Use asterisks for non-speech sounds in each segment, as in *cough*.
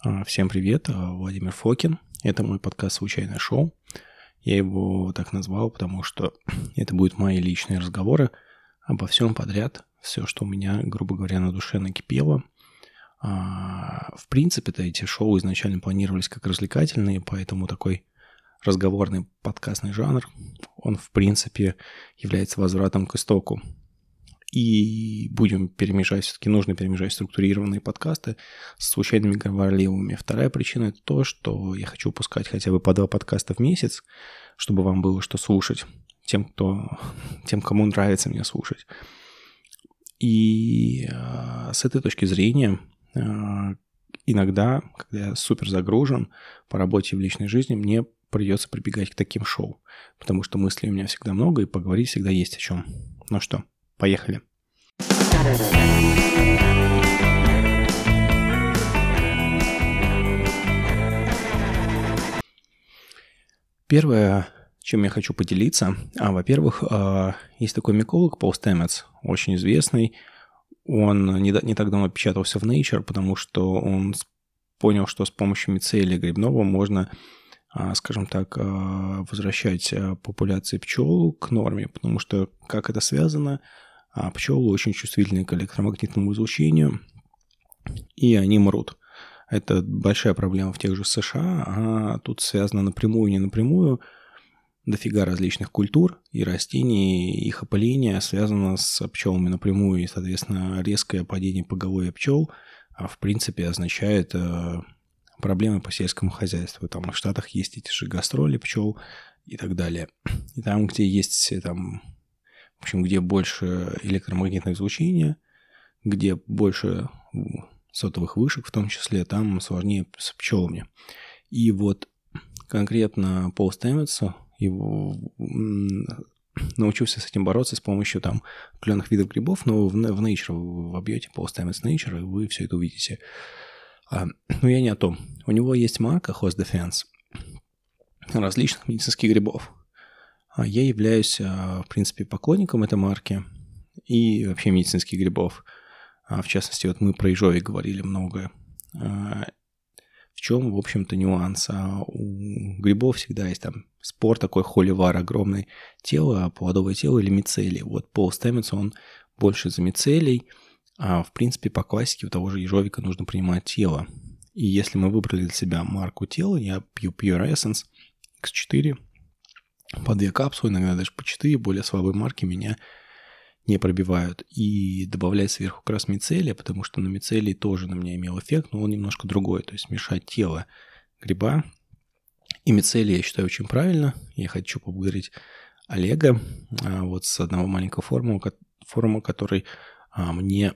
А, всем привет, а, Владимир Фокин. Это мой подкаст «Случайное шоу». Я его так назвал, потому что *clears throat* это будут мои личные разговоры обо всем подряд. Все, что у меня, грубо говоря, на душе накипело. А, в принципе-то эти шоу изначально планировались как развлекательные, поэтому такой разговорный подкастный жанр, он, в принципе, является возвратом к истоку и будем перемежать, все-таки нужно перемежать структурированные подкасты с случайными говорливыми. Вторая причина – это то, что я хочу выпускать хотя бы по два подкаста в месяц, чтобы вам было что слушать, тем, кто, *laughs* тем кому нравится меня слушать. И э, с этой точки зрения э, иногда, когда я супер загружен по работе в личной жизни, мне придется прибегать к таким шоу, потому что мыслей у меня всегда много, и поговорить всегда есть о чем. Ну что, Поехали. Первое, чем я хочу поделиться, а, во-первых, а, есть такой миколог Пол Стэмец, очень известный. Он не, не так давно печатался в Nature, потому что он понял, что с помощью мицелия грибного можно, а, скажем так, а, возвращать популяции пчел к норме, потому что как это связано – а пчелы очень чувствительны к электромагнитному излучению, и они мрут. Это большая проблема в тех же США, а тут связано напрямую и не напрямую. Дофига различных культур и растений, их опыление связано с пчелами напрямую, и, соответственно, резкое падение поголовья пчел а в принципе означает э, проблемы по сельскому хозяйству. Там в Штатах есть эти же гастроли пчел и так далее. И там, где есть там в общем, где больше электромагнитного излучения, где больше сотовых вышек в том числе, там сложнее с пчелами. И вот конкретно Пол Стэмитса его научился с этим бороться с помощью там определенных видов грибов, но в, в Nature вы вобьете Paul Stamets Nature, и вы все это увидите. А, но я не о том. У него есть марка Host Defense различных медицинских грибов. А я являюсь, а, в принципе, поклонником этой марки и вообще медицинских грибов. А, в частности, вот мы про ежовик говорили много. В чем, в общем-то, нюанс? У грибов всегда есть там спор такой холивар, огромное тело, плодовое тело или мицелий. Вот Пол Стэммитс, он больше за мицелий, а в принципе по классике у того же ежовика нужно принимать тело. И если мы выбрали для себя марку тела, я пью Pure Essence X4, по две капсулы, иногда даже по четыре, более слабые марки меня не пробивают. И добавлять сверху как раз мицелия, потому что на мицелии тоже на меня имел эффект, но он немножко другой. То есть мешать тело гриба и мицелия я считаю очень правильно. Я хочу поблагодарить Олега а, вот с одного маленького форума, форума который а, мне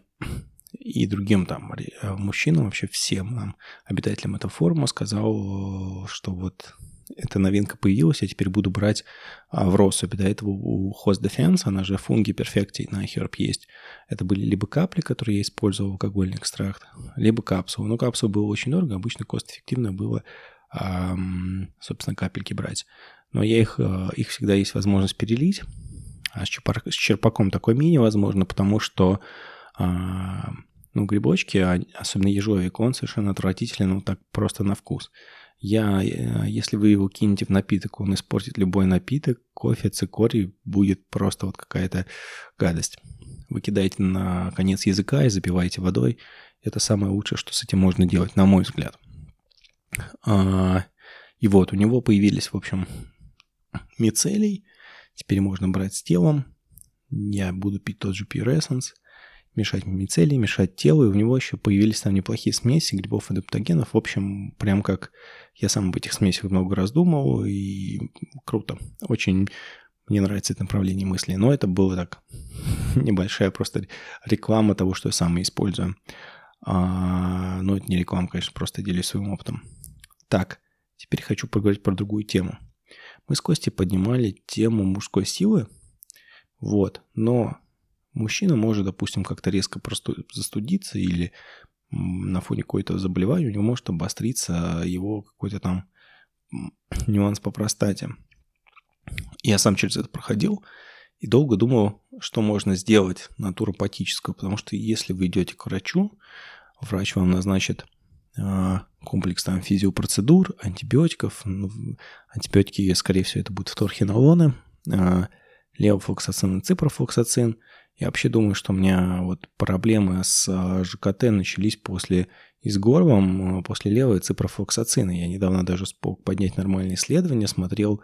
и другим там мужчинам, вообще всем нам, обитателям этого форума сказал, что вот эта новинка появилась, я теперь буду брать а, в россыпи. До этого у Host Defense, она же Fungi Perfecti на Herb есть. Это были либо капли, которые я использовал, алкогольный экстракт, либо капсулы. Но капсул было очень дорого, обычно кост-эффективно было, собственно, капельки брать. Но я их, а, их всегда есть возможность перелить. А с, черпак, с черпаком такой мини возможно, потому что а, ну, грибочки, особенно ежовик, он совершенно отвратительный, ну, так просто на вкус. Я, э, если вы его кинете в напиток, он испортит любой напиток, кофе, цикорий, будет просто вот какая-то гадость. Вы кидаете на конец языка и запиваете водой. Это самое лучшее, что с этим можно делать, на мой взгляд. А, и вот, у него появились, в общем, мицелий. Теперь можно брать с телом. Я буду пить тот же Pure Essence мешать мицелий, мешать телу, и у него еще появились там неплохие смеси грибов и адаптогенов. В общем, прям как я сам об этих смесях много раз думал, и круто. Очень мне нравится это направление мысли. Но это было так *laughs* небольшая просто реклама того, что я сам использую. А, но это не реклама, конечно, просто делюсь своим опытом. Так, теперь хочу поговорить про другую тему. Мы с Костей поднимали тему мужской силы, вот, но Мужчина может, допустим, как-то резко застудиться или на фоне какого-то заболевания у него может обостриться его какой-то там *clears throat* нюанс по простате. Я сам через это проходил и долго думал, что можно сделать натуропатическую, потому что если вы идете к врачу, врач вам назначит э, комплекс там физиопроцедур, антибиотиков. Антибиотики, скорее всего, это будут вторхинолоны, э, левофлоксацин и ципрофлоксацин. Я вообще думаю, что у меня вот проблемы с э, ЖКТ начались после и с горвом э, после левой ципрофлоксацина. Я недавно даже смог поднять нормальные исследования, смотрел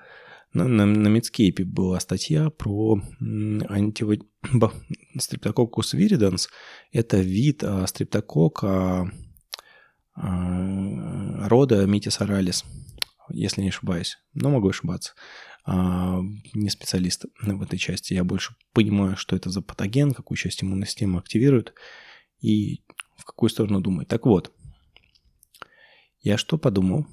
на, на, на Medscape была статья про антиво... *coughs* стрептококкус вириденс. Это вид а, стрептокока а, рода Митис оралис, если не ошибаюсь. Но могу ошибаться. А, не специалист в этой части. Я больше понимаю, что это за патоген, какую часть иммунной системы активирует и в какую сторону думать. Так вот, я что подумал?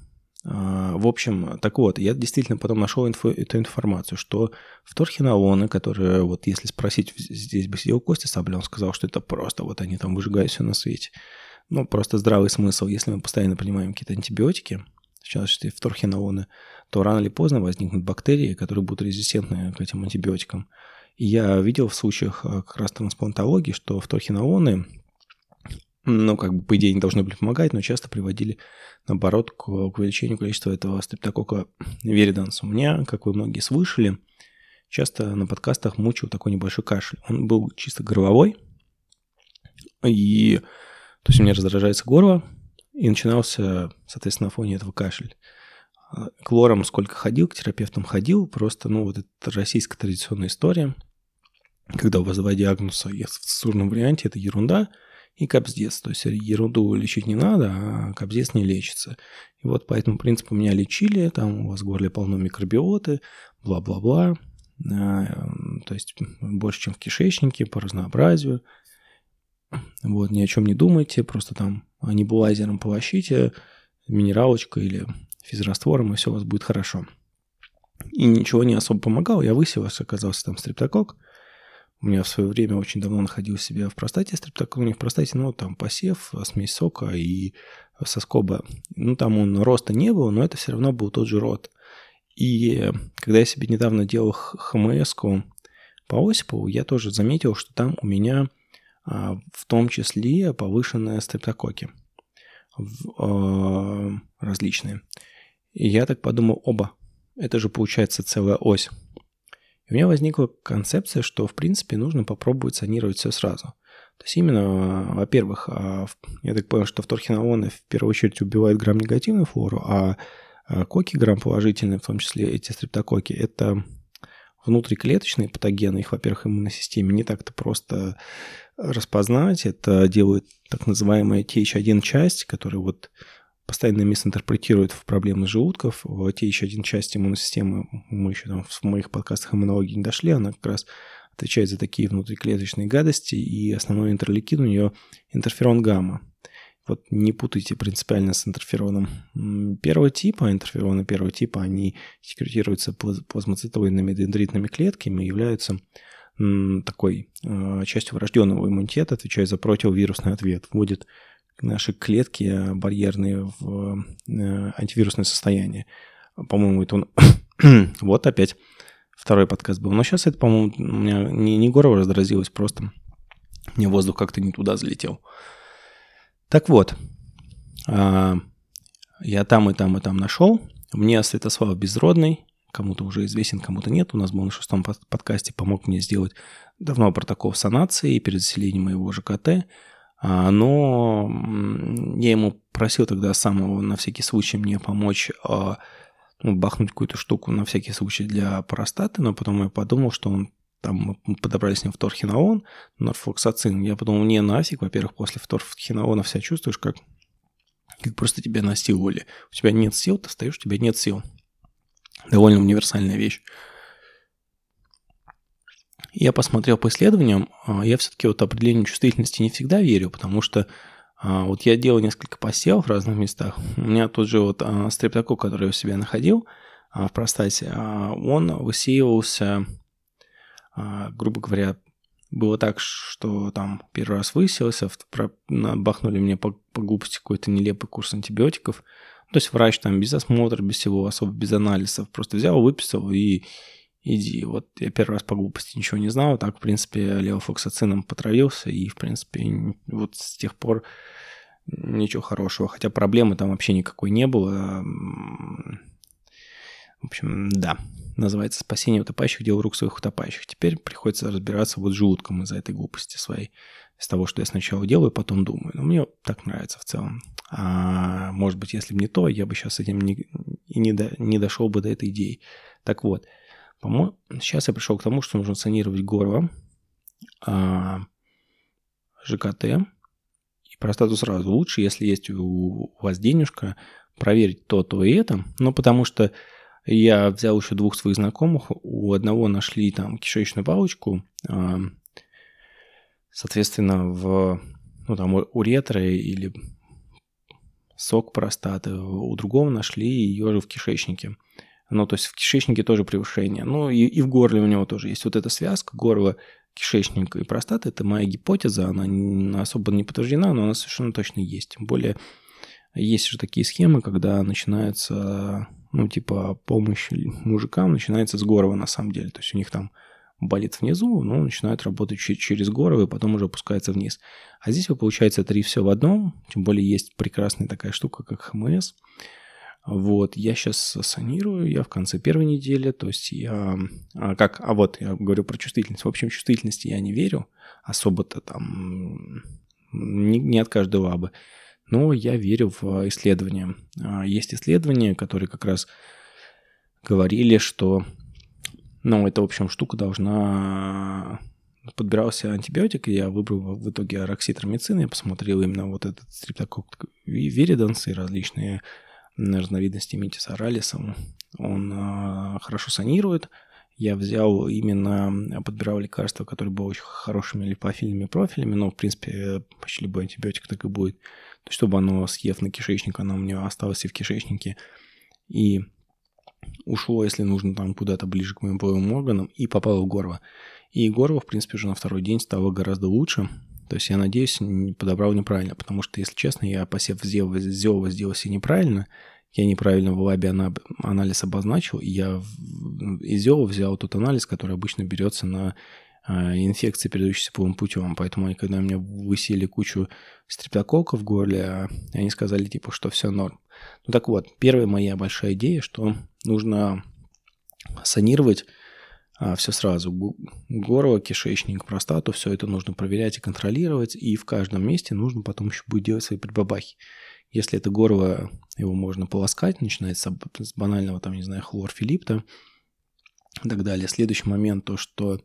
А, в общем, так вот, я действительно потом нашел инфо, эту информацию, что вторхинолоны, которые, вот если спросить, здесь бы сидел Костя Сабля, он сказал, что это просто, вот они там выжигают все на свете. Ну, просто здравый смысл. Если мы постоянно принимаем какие-то антибиотики, сейчас вторхинолоны, то рано или поздно возникнут бактерии, которые будут резистентны к этим антибиотикам. И я видел в случаях а, как раз трансплантологии, что вторхинолоны ну, как бы, по идее, не должны были помогать, но часто приводили, наоборот, к, увеличению количества этого стрептокока вириденс. У меня, как вы многие слышали, часто на подкастах мучил такой небольшой кашель. Он был чисто горловой, и то есть у меня раздражается горло, и начинался, соответственно, на фоне этого кашель. К лорам сколько ходил, к терапевтам ходил, просто, ну, вот это российская традиционная история, когда у вас два диагноза есть в цензурном варианте, это ерунда – и капздец. То есть ерунду лечить не надо, а капздец не лечится. И вот по этому принципу меня лечили, там у вас в горле полно микробиоты, бла-бла-бла. А, то есть больше, чем в кишечнике, по разнообразию. Вот, ни о чем не думайте, просто там небулайзером полощите, минералочкой или физраствором, и все у вас будет хорошо. И ничего не особо помогало, я высилась, оказался там стрептокок, у меня в свое время очень давно находил себя в простате стрептокок, не в простате, но там посев, смесь сока и соскоба. Ну, там он роста не было, но это все равно был тот же рот. И когда я себе недавно делал хмс по Осипову, я тоже заметил, что там у меня а, в том числе повышенные стрептококи а, различные. И я так подумал, оба, это же получается целая ось. И у меня возникла концепция, что, в принципе, нужно попробовать санировать все сразу. То есть именно, во-первых, а, я так понял, что вторхинолоны в первую очередь убивают грамм-негативную флору, а, а коки грамм-положительные, в том числе эти стрептококи, это внутриклеточные патогены, их, во-первых, иммунной системе не так-то просто распознать. Это делает так называемая TH1 часть, которая вот постоянно мисинтерпретируют в проблемы желудков. В те еще один часть иммунной системы, мы еще там в моих подкастах иммунологии не дошли, она как раз отвечает за такие внутриклеточные гадости, и основной интерлейкин у нее интерферон гамма. Вот не путайте принципиально с интерфероном первого типа. Интерфероны первого типа, они секретируются плазмоцитоидными дендритными клетками и являются такой э, частью врожденного иммунитета, отвечая за противовирусный ответ, вводит наши клетки барьерные в э, антивирусное состояние. По-моему, это он... *coughs* вот опять второй подкаст был. Но сейчас это, по-моему, у меня не, не горло раздразилось, просто мне воздух как-то не туда залетел. Так вот, а, я там и там и там нашел. Мне Святослав Безродный, кому-то уже известен, кому-то нет, у нас был на шестом подкасте, помог мне сделать давно протокол санации и перезаселения моего ЖКТ. А, но я ему просил тогда самого на всякий случай мне помочь а, ну, бахнуть какую-то штуку на всякий случай для простаты, но потом я подумал, что он там мы подобрали с ним вторхинаон, норфлоксацин. Я подумал, не нафиг, во-первых, после вторхинаона вся чувствуешь, как, как просто тебя насиловали. У тебя нет сил, ты стоишь, у тебя нет сил. Довольно универсальная вещь я посмотрел по исследованиям, а, я все-таки вот определению чувствительности не всегда верю, потому что а, вот я делал несколько посевов в разных местах. У меня тот же вот а, стрептокок, который я у себя находил в простате, он высеивался, грубо говоря, было так, что там первый раз высеялся, бахнули мне по, по глупости какой-то нелепый курс антибиотиков. То есть врач там без осмотра, без всего, особо без анализов, просто взял, выписал и, иди. Вот я первый раз по глупости ничего не знал, так, в принципе, левофлоксацином потравился, и, в принципе, вот с тех пор ничего хорошего, хотя проблемы там вообще никакой не было. В общем, да, называется «Спасение утопающих, дело рук своих утопающих». Теперь приходится разбираться вот с желудком из-за этой глупости своей, из того, что я сначала делаю, потом думаю. Но мне так нравится в целом. А может быть, если бы не то, я бы сейчас с этим не, и не, до, не дошел бы до этой идеи. Так вот, по-моему, сейчас я пришел к тому, что нужно санировать горло, а, ЖКТ и простату сразу. Лучше, если есть у вас денежка, проверить то, то и это. Но потому что я взял еще двух своих знакомых. У одного нашли там кишечную палочку. Соответственно, в ну, там, уретры или сок простаты. У другого нашли ее же в кишечнике. Ну, то есть в кишечнике тоже превышение. Ну, и, и в горле у него тоже есть вот эта связка, горло, кишечник и простата. Это моя гипотеза, она особо не подтверждена, но она совершенно точно есть. Тем более, есть же такие схемы, когда начинается, ну, типа, помощь мужикам начинается с горла на самом деле. То есть у них там болит внизу, но начинают работать через горы и потом уже опускается вниз. А здесь, получается, три все в одном. Тем более есть прекрасная такая штука, как ХМС. Вот, я сейчас санирую, я в конце первой недели, то есть я... А, как, а вот, я говорю про чувствительность. В общем, чувствительности я не верю особо-то там не, не от каждого лабы. Но я верю в исследования. А, есть исследования, которые как раз говорили, что ну, эта, в общем, штука должна... Подбирался антибиотик, и я выбрал в итоге арокситромицин, я посмотрел именно вот этот стриптокок вириденс и различные разновидности митис оралиса. Он э, хорошо санирует. Я взял именно, подбирал лекарства, которые были очень хорошими липофильными профилями, но, в принципе, почти любой антибиотик так и будет. То есть, чтобы оно, съев на кишечник, оно у меня осталось и в кишечнике. И ушло, если нужно, там куда-то ближе к моим половым органам, и попало в горло. И горло, в принципе, уже на второй день стало гораздо лучше. То есть я надеюсь, не подобрал неправильно, потому что, если честно, я посев сделал, сделал, сделал себе неправильно, я неправильно в лабе анализ обозначил, и я из Зева взял тот анализ, который обычно берется на инфекции, передающиеся полым путем. Поэтому они, когда мне высели кучу стрептококков в горле, а, они сказали, типа, что все норм. Ну так вот, первая моя большая идея, что нужно санировать а, все сразу. Горло, кишечник, простату, все это нужно проверять и контролировать, и в каждом месте нужно потом еще будет делать свои прибабахи. Если это горло, его можно полоскать, начинается с банального, там, не знаю, хлорфилипта и так далее. Следующий момент, то, что а,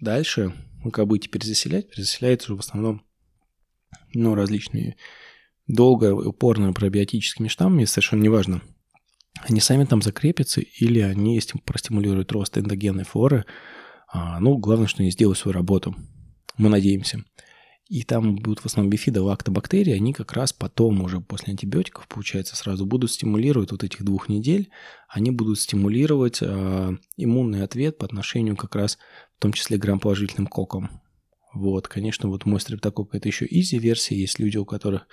дальше, ну, как будете перезаселять, перезаселяется в основном ну, различные долго, упорно пробиотическими штаммами, совершенно неважно, они сами там закрепятся или они простимулируют рост эндогенной флоры. А, ну, главное, что они сделают свою работу. Мы надеемся. И там будут в основном бифида лактобактерии, они как раз потом уже после антибиотиков, получается, сразу будут стимулировать вот этих двух недель, они будут стимулировать э, иммунный ответ по отношению как раз в том числе грамположительным кокам. Вот, конечно, вот мой стрептокок это еще изи-версия, есть люди, у которых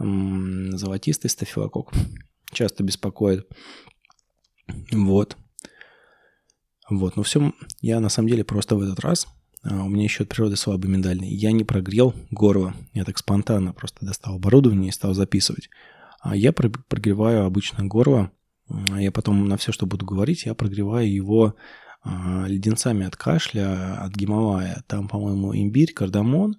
м- золотистый стафилококк часто беспокоит. Вот. Вот, но все, я на самом деле просто в этот раз у меня еще от природы слабый миндальный. Я не прогрел горло. Я так спонтанно просто достал оборудование и стал записывать. А я прогреваю обычно горло. Я потом на все, что буду говорить, я прогреваю его а, леденцами от кашля, от гемовая. Там, по-моему, имбирь, кардамон.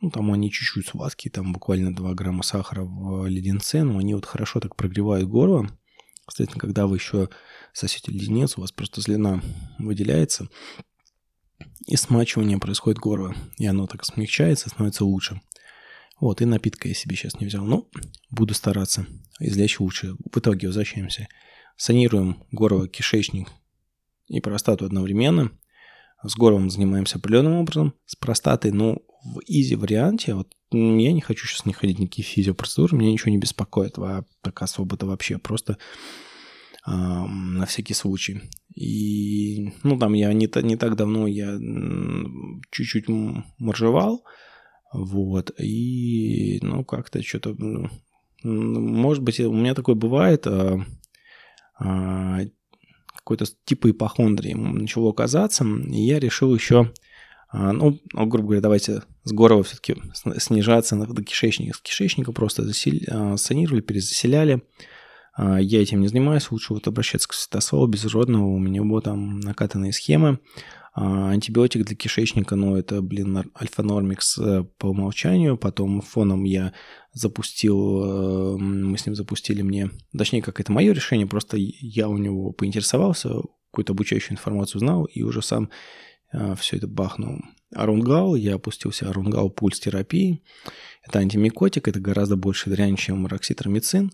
Ну, там они чуть-чуть сладкие, там буквально 2 грамма сахара в леденце, но они вот хорошо так прогревают горло. Кстати, когда вы еще сосете леденец, у вас просто слюна выделяется, и смачивание происходит горло, и оно так смягчается, становится лучше. Вот, и напитка я себе сейчас не взял, но буду стараться извлечь лучше. В итоге возвращаемся. Санируем горло, кишечник и простату одновременно. С горлом занимаемся определенным образом. С простатой, ну, в изи варианте, вот я не хочу сейчас не ходить никакие физиопроцедуры, меня ничего не беспокоит, а так особо-то вообще. Просто на всякий случай. И, ну, там я не, не так давно я чуть-чуть моржевал, вот, и, ну, как-то что-то, ну, может быть, у меня такое бывает, а, а, какой-то типа ипохондрии начало казаться, и я решил еще А, ну, ну, грубо говоря, давайте с Горова все-таки снижаться до кишечника. С кишечника просто засел... А, санировали, перезаселяли. А, я этим не занимаюсь, лучше вот обращаться к Святославу Безродного, у меня вот там накатанные схемы. А, антибиотик для кишечника, ну, это, блин, альфа-нормикс э, по умолчанию. Потом фоном я запустил, э, мы с ним запустили мне, точнее, как это мое решение, просто я у него поинтересовался, какую-то обучающую информацию знал и уже сам э, все это бахнул. Арунгал, я опустился Арунгал пульс терапии. Это антимикотик, это гораздо больше дрянь, чем рокситромицин.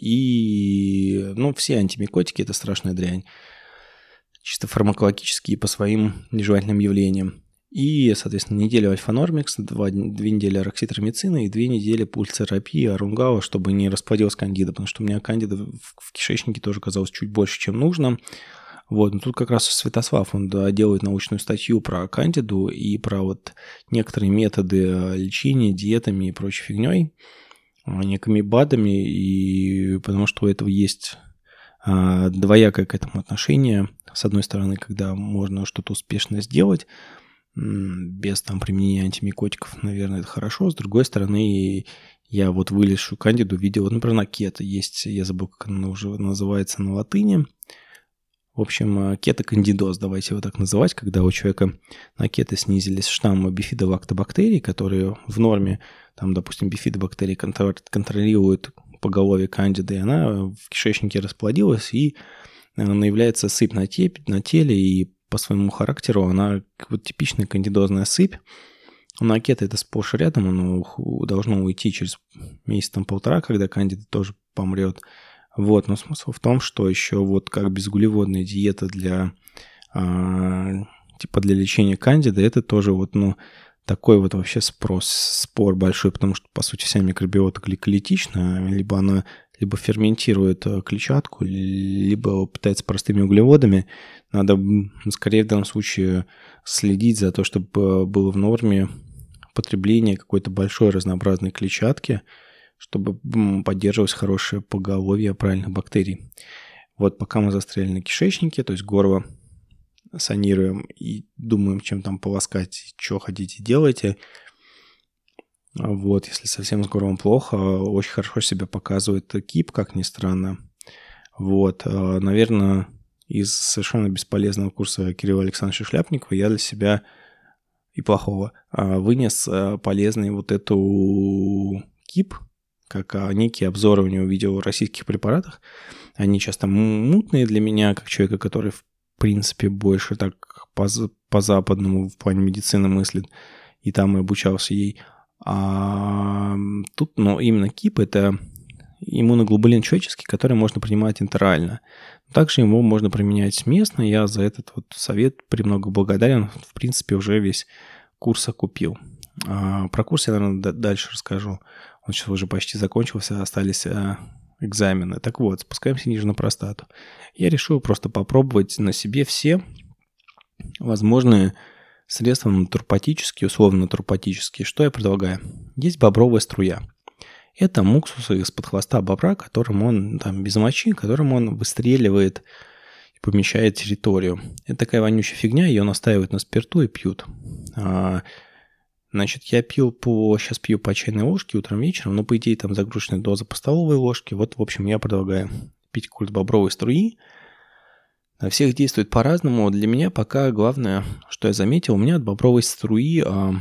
И, ну, все антимикотики – это страшная дрянь чисто фармакологические по своим нежелательным явлениям. И, соответственно, неделю альфа-нормикс, две недели рокситромицина и две недели пульстерапии арунгала, чтобы не расплодилась кандида, потому что у меня кандида в кишечнике тоже казалось чуть больше, чем нужно. Вот, но тут как раз Святослав, он да, делает научную статью про кандиду и про вот некоторые методы лечения диетами и прочей фигней, некими БАДами, и потому что у этого есть а, двоякое к этому отношение. С одной стороны, когда можно что-то успешно сделать, без там применения антимикотиков, наверное, это хорошо. С другой стороны, я вот вылезшую кандиду видел, например, на кето есть, я забыл, как она уже называется на латыни. В общем, а, кетокандидоз, давайте его так называть, когда у человека на кето снизились штаммы бифидолактобактерий, которые в норме, там, допустим, бифидобактерии контролируют поголовье кандиды, и она в кишечнике расплодилась, и она является сыпь на, те, на теле, и по своему характеру она вот типичная кандидозная сыпь. На кето это сплошь рядом, оно должно уйти через месяц там полтора, когда кандида тоже помрет. Вот, но смысл в том, что еще вот как безуглеводная диета для а, типа для лечения кандида, это тоже вот, ну, такой вот вообще спрос, спор большой, потому что, по сути, вся микробиота гликолитична, либо она либо ферментирует э, клетчатку, либо питается простыми углеводами. Надо, скорее, в данном случае следить за то, чтобы было в норме потребление какой-то большой разнообразной клетчатки, чтобы поддерживалось хорошее поголовье правильных бактерий. Вот пока мы застряли на кишечнике, то есть горло санируем и думаем, чем там полоскать, что хотите, делайте. Вот, если совсем с горлом плохо, очень хорошо себя показывает кип, как ни странно. Вот, а, наверное, из совершенно бесполезного курса Кирилла Александровича Шляпникова я для себя и плохого а, вынес а, полезный вот эту кип, как некие обзоры у него видео о российских препаратах. Они часто мутные для меня, как человека, который в принципе, больше так по-западному в плане медицины мыслит, и там и обучался ей. А тут, ну, именно КИП – это иммуноглобулин человеческий, который можно принимать интерально. Также его можно применять местно. Я за этот вот совет премного благодарен. В принципе, уже весь курс окупил. А, про курс я, наверное, дальше расскажу. Он сейчас уже почти закончился, остались а, экзамены. Так вот, спускаемся ниже на простату. Я решил просто попробовать на себе все возможные средства натурпатические, условно натурпатические. Что я предлагаю? Есть бобровая струя. Это муксус из-под хвоста бобра, которым он, там, без мочи, которым он выстреливает и помещает территорию. Это такая вонючая фигня, ее настаивают на спирту и пьют. Значит, я пил по... Сейчас пью по чайной ложке утром, вечером, но, по идее, там загруженная доза по столовой ложке. Вот, в общем, я предлагаю пить курс бобровой струи. На всех действует по-разному. Для меня пока главное, что я заметил, у меня от бобровой струи а,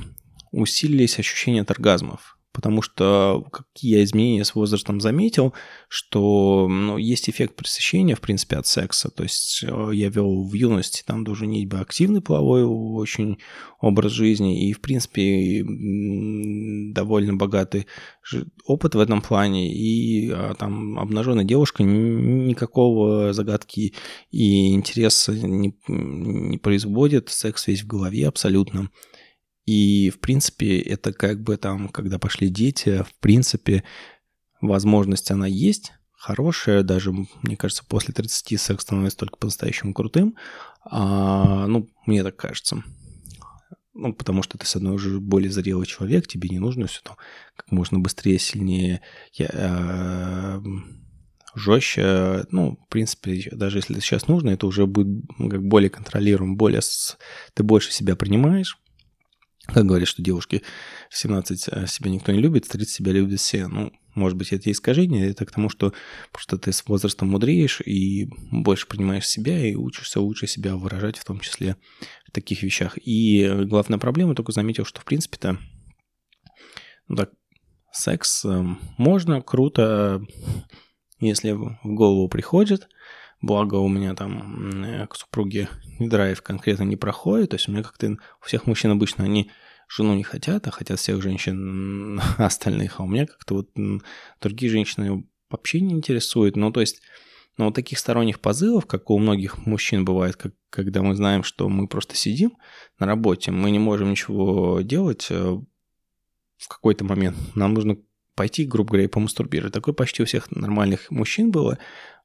усилились ощущения от оргазмов потому что какие я изменения с возрастом заметил, что ну, есть эффект пресыщения, в принципе, от секса. То есть э, я вел в юности там иметь бы активный половой очень образ жизни и, в принципе, довольно богатый опыт в этом плане. И а, там обнаженная девушка никакого загадки и интереса не, не производит. Секс весь в голове абсолютно. И, в принципе, это как бы там, когда пошли дети, в принципе, возможность она есть, хорошая, даже, мне кажется, после 30 секс становится только по-настоящему крутым. А, ну, мне так кажется. Ну, потому что ты, с одной уже более зрелый человек, тебе не нужно все там как можно быстрее, сильнее я, э, жестче. Ну, в принципе, даже если это сейчас нужно, это уже будет как более контролируем, более с... ты больше себя принимаешь. Как говорят, что девушки в 17 э, себя никто не любит, в 30 себя любят все. Ну, может быть, это искажение, это к тому, что просто ты с возрастом мудреешь и больше принимаешь себя и учишься лучше себя выражать, в том числе в таких вещах. И главная проблема, только заметил, что, в принципе-то, ну так, секс э, можно, круто, если в голову приходит, благо у меня там э, к супруге драйв конкретно не проходит, то есть у меня как-то у всех мужчин обычно они жену не хотят, а хотят всех женщин *laughs* остальных, а у меня как-то вот другие женщины вообще не интересуют, ну то есть но вот таких сторонних позывов, как у многих мужчин бывает, как, когда мы знаем, что мы просто сидим на работе, мы не можем ничего делать э, в какой-то момент, нам нужно пойти, грубо говоря, и помастурбировать. Такое почти у всех нормальных мужчин было.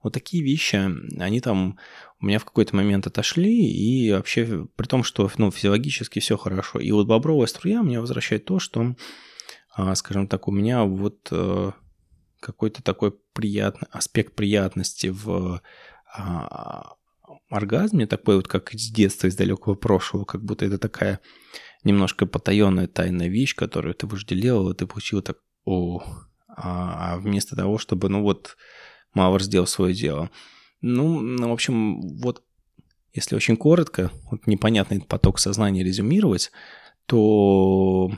Вот такие вещи, они там у меня в какой-то момент отошли, и вообще, при том, что ну, физиологически все хорошо. И вот бобровая струя меня возвращает то, что, а, скажем так, у меня вот э, какой-то такой приятный аспект приятности в а, оргазме, такой вот как из детства, из далекого прошлого, как будто это такая немножко потаенная тайная вещь, которую ты вожделел, и ты получил так о, а, а вместо того, чтобы, ну вот, Мавр сделал свое дело. Ну, ну, в общем, вот если очень коротко, вот непонятный поток сознания резюмировать, то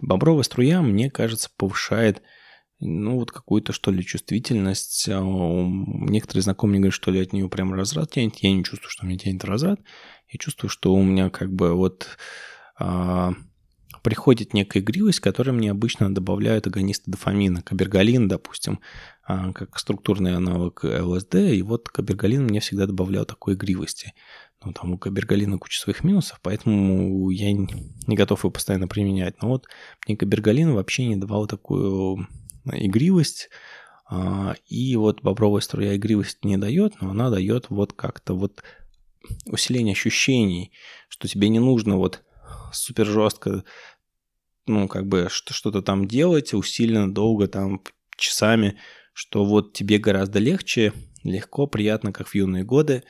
бобровая струя, мне кажется, повышает ну, вот какую-то, что ли, чувствительность. А, некоторые знакомые говорят, что ли, от нее прям разрад тянет. Я не чувствую, что мне тянет разрад. Я чувствую, что у меня как бы вот а, приходит некая игривость, которую мне обычно добавляют агонисты дофамина. Кабергалин, допустим, а, как структурный аналог ЛСД, и вот кабергалин мне всегда добавлял такой игривости. Ну, там у кабергалина куча своих минусов, поэтому я не готов его постоянно применять. Но вот мне кабергалин вообще не давал такую игривость, а, и вот бобровая струя игривость не дает, но она дает вот как-то вот усиление ощущений, что тебе не нужно вот супер жестко ну, как бы что-то там делать усиленно, долго, там, часами, что вот тебе гораздо легче, легко, приятно, как в юные годы,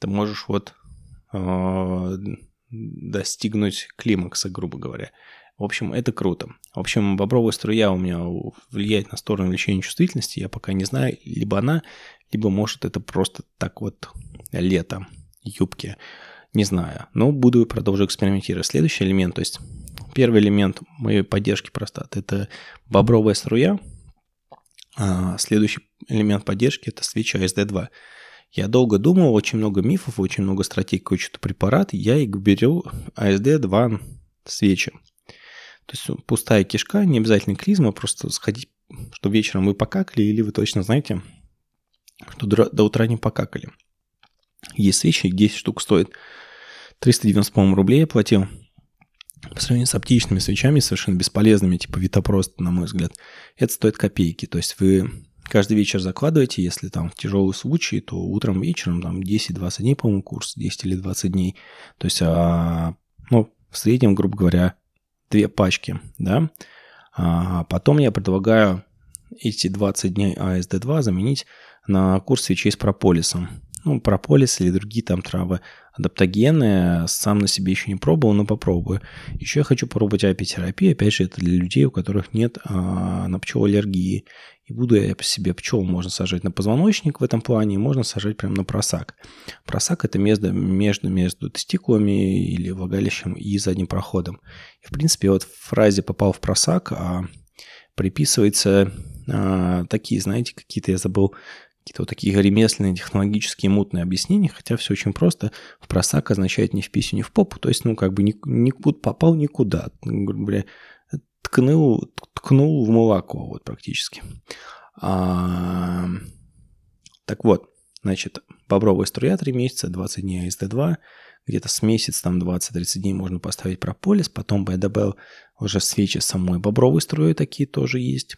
ты можешь вот э, достигнуть климакса, грубо говоря. В общем, это круто. В общем, бобровая струя у меня влияет на сторону увеличения чувствительности, я пока не знаю, либо она, либо может это просто так вот лето, юбки, не знаю. Но буду продолжать экспериментировать. Следующий элемент, то есть Первый элемент моей поддержки простаты – это бобровая струя. А следующий элемент поддержки – это свеча SD2. Я долго думал, очень много мифов, очень много стратегий, какой-то препарат. Я и беру ASD2 свечи. То есть пустая кишка, не обязательно клизма, просто сходить, что вечером вы покакали, или вы точно знаете, что до утра не покакали. Есть свечи, 10 штук стоит 390, по-моему, рублей я платил по сравнению с оптичными свечами, совершенно бесполезными, типа Витапрост, на мой взгляд, это стоит копейки. То есть вы каждый вечер закладываете, если там тяжелый случай, то утром, вечером, там 10-20 дней, по-моему, курс, 10 или 20 дней. То есть, а, ну, в среднем, грубо говоря, две пачки, да. А потом я предлагаю эти 20 дней АСД-2 заменить на курс свечей с прополисом ну, прополис или другие там травы адаптогенные. Сам на себе еще не пробовал, но попробую. Еще я хочу попробовать апитерапию. Опять же, это для людей, у которых нет а, на пчел аллергии. И буду я себе пчел можно сажать на позвоночник в этом плане, можно сажать прямо на просак. Просак – это место между, между тестикулами или влагалищем и задним проходом. И, в принципе, вот в фразе «попал в просак» а, приписывается а, такие, знаете, какие-то я забыл какие-то вот такие ремесленные, технологические, мутные объяснения, хотя все очень просто. В просак означает не в писю, не в попу, то есть, ну, как бы ни, ни, попал никуда, грубо говоря, ткнул, ткнул в молоко, вот практически. А, так вот, значит, бобровая струя 3 месяца, 20 дней АСД-2, где-то с месяц, там 20-30 дней можно поставить прополис, потом бы я добавил уже свечи самой бобровой струей, такие тоже есть.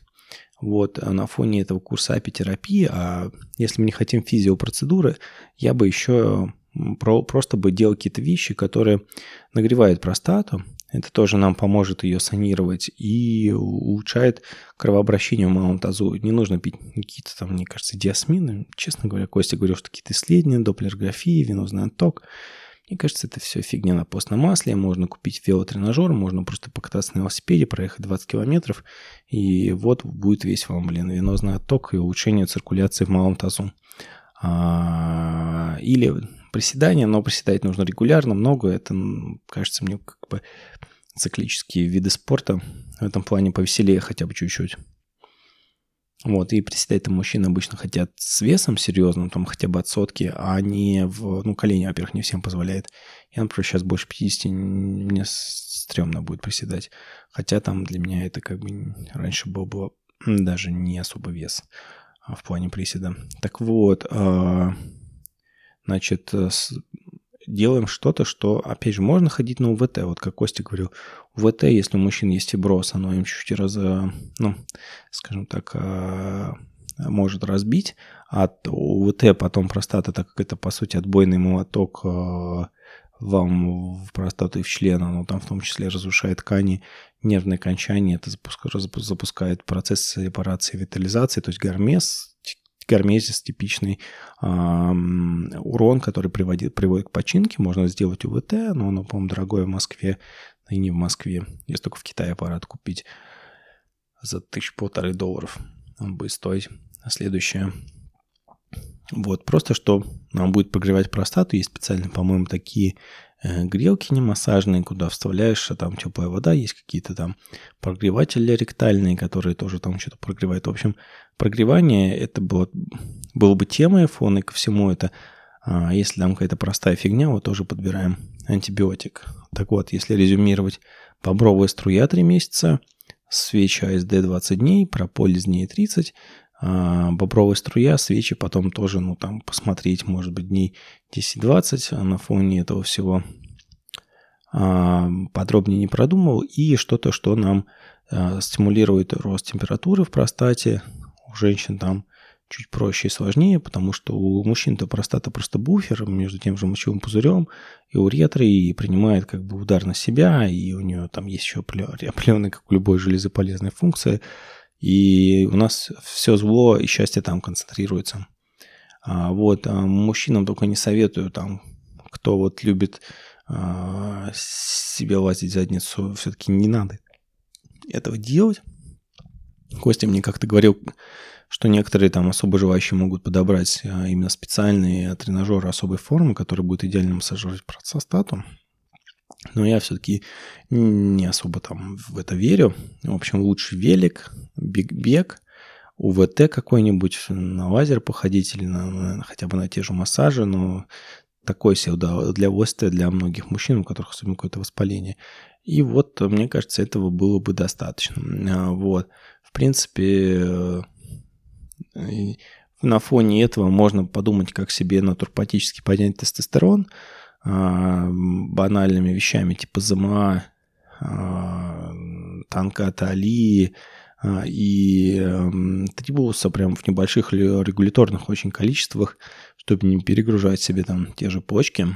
Вот, а на фоне этого курса апитерапии, а если мы не хотим физиопроцедуры, я бы еще про, просто бы делал какие-то вещи, которые нагревают простату, Это тоже нам поможет ее санировать и улучшает кровообращение в малом тазу. Не нужно пить какие-то там, мне кажется, диасмины. Честно говоря, Костя говорил, что какие-то исследования, доплерграфия, венозный отток. Мне кажется, это все фигня на постном масле. Можно купить велотренажер, можно просто покататься на велосипеде, проехать 20 километров, и вот будет весь вам, блин, венозный отток и улучшение циркуляции в малом тазу. А, или приседания, но приседать нужно регулярно, много. Это, кажется, мне как бы циклические виды спорта в этом плане повеселее хотя бы чуть-чуть. Вот, и приседать там мужчины обычно хотят с весом серьезным, там хотя бы от сотки, а не в... Ну, колени, во-первых, не всем позволяет. Я, например, сейчас больше 50, мне стрёмно будет приседать. Хотя там для меня это как бы раньше был, было даже не особо вес а, в плане приседа. Так вот, а, значит, э, делаем что-то, что, опять же, можно ходить на УВТ. Вот как Костя говорил, УВТ, если у мужчин есть фиброз, оно им чуть-чуть раз, ну, скажем так, э, может разбить. От УВТ потом простата, так как это, по сути, отбойный молоток э, вам в простату и в член, оно там в том числе разрушает ткани, нервные кончания, это запускает процесс репарации витализации, то есть гормез, гармезис типичный э, урон, который приводит, приводит к починке. Можно сделать УВТ, но оно, по-моему, дорогое в Москве, и не в Москве. Если только в Китае аппарат купить за тысяч полторы долларов. Он будет стоить. Следующее. Вот, просто что нам будет прогревать простату. Есть специально, по-моему, такие грелки не массажные, куда вставляешь, а там теплая вода, есть какие-то там прогреватели ректальные, которые тоже там что-то прогревают. В общем, прогревание это было, было бы темой фон, и ко всему это, а если там какая-то простая фигня, вот тоже подбираем антибиотик. Так вот, если резюмировать, бобровая струя 3 месяца, свечи АСД 20 дней, прополис дней 30, а, бобровая струя, свечи потом тоже, ну, там, посмотреть, может быть, дней 10-20 на фоне этого всего а, подробнее не продумал. И что-то, что нам а, стимулирует рост температуры в простате. У женщин там чуть проще и сложнее, потому что у мужчин-то простата просто буфер между тем же мочевым пузырем и уретрой, и принимает как бы удар на себя, и у нее там есть еще определенная, как у любой железополезной функции – и у нас все зло и счастье там концентрируется. А, вот, а мужчинам только не советую там, кто вот любит а, себе лазить задницу, все-таки не надо этого делать. Костя мне как-то говорил, что некоторые там особо желающие могут подобрать именно специальные тренажеры особой формы, которые будут идеально массажировать простату. Но я все-таки не особо там в это верю. В общем, лучше велик, бег, УВТ какой-нибудь, на лазер походить или на, хотя бы на те же массажи, но такое себе для удовольствия для многих мужчин, у которых особенно какое-то воспаление. И вот, мне кажется, этого было бы достаточно. А, вот. В принципе, э, на фоне этого можно подумать, как себе натурпатически поднять тестостерон – банальными вещами типа ZMA, Тонгката Али а, и Трибуса прям в небольших регуляторных очень количествах, чтобы не перегружать себе там те же почки.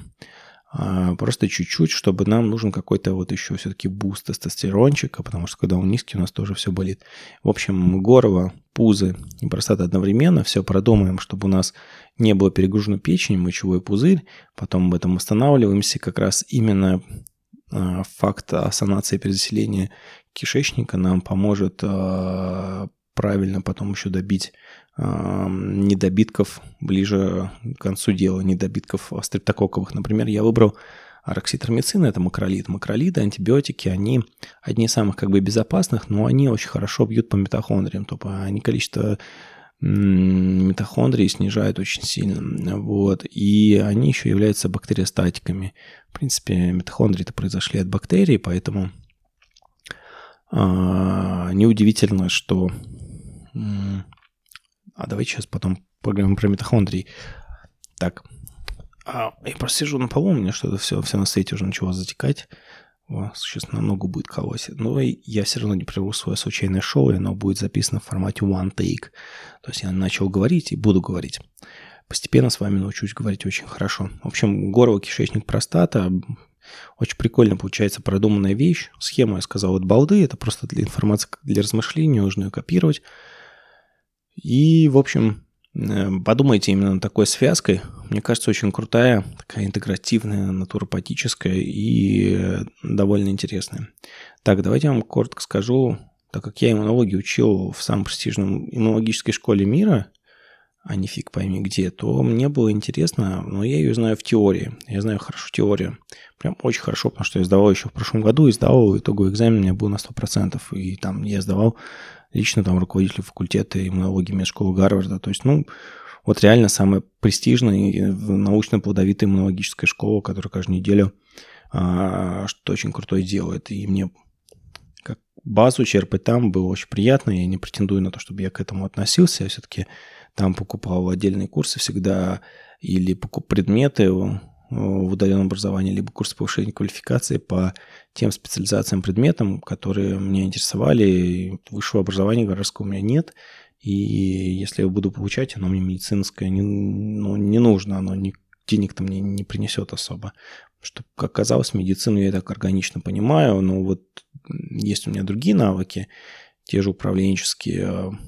Просто чуть-чуть, чтобы нам нужен какой-то вот еще все-таки boost тестостерончика, потому что когда он низкий, у нас тоже все болит. В общем, горло, пузы и простата одновременно, все продумаем, чтобы у нас не было перегружено печень, мочевой пузырь, потом об этом восстанавливаемся. Как раз именно э, факт санации перезаселения кишечника нам поможет э, правильно потом еще добить э, недобитков ближе к концу дела, недобитков стрептококковых. Например, я выбрал арокситромицин, это макролид. Макролиды, антибиотики, они одни из самых как бы безопасных, но они очень хорошо бьют по митохондриям, то они количество митохондрии снижают очень сильно. Вот. И они еще являются бактериостатиками. В принципе, митохондрии-то произошли от бактерий, поэтому неудивительно, что... А давайте сейчас потом поговорим про митохондрии. Так, а, я просто сижу на полу, у меня что-то все, все на свете уже начало затекать. О, сейчас намного будет колосить. Но я все равно не прерву свое случайное шоу, и оно будет записано в формате one take. То есть я начал говорить и буду говорить. Постепенно с вами научусь говорить очень хорошо. В общем, горло, кишечник, простата Очень прикольно получается продуманная вещь. Схему я сказал от балды, это просто для информации, для размышлений, нужно ее копировать. И, в общем, э, подумайте именно над такой связкой. Мне кажется, очень крутая, такая интегративная, натуропатическая и э, довольно интересная. Так, давайте я вам коротко скажу, так как я иммунологию учил в самом престижном иммунологической школе мира, а не фиг пойми где, то мне было интересно, но я ее знаю в теории. Я знаю хорошо теорию. Прям очень хорошо, потому что я сдавал еще в прошлом году и сдавал итоговый экзамен у меня был на 100%. И там я сдавал лично там руководителю факультета иммунологии медшколы Гарварда. То есть, ну, вот реально самая престижная научно-плодовитая иммунологическая школа, которая каждую неделю а, что очень крутое делает. И мне как базу черпать там было очень приятно. Я не претендую на то, чтобы я к этому относился. Я все-таки там покупал отдельные курсы всегда или покуп предметы в удаленном образовании, либо курсы повышения квалификации по тем специализациям, предметам, которые меня интересовали. Высшего образования городского у меня нет. И если я буду получать, оно мне медицинское не, ну, не нужно, оно не, денег-то мне не принесет особо. Что, как оказалось, медицину я так органично понимаю, но вот есть у меня другие навыки, те же управленческие,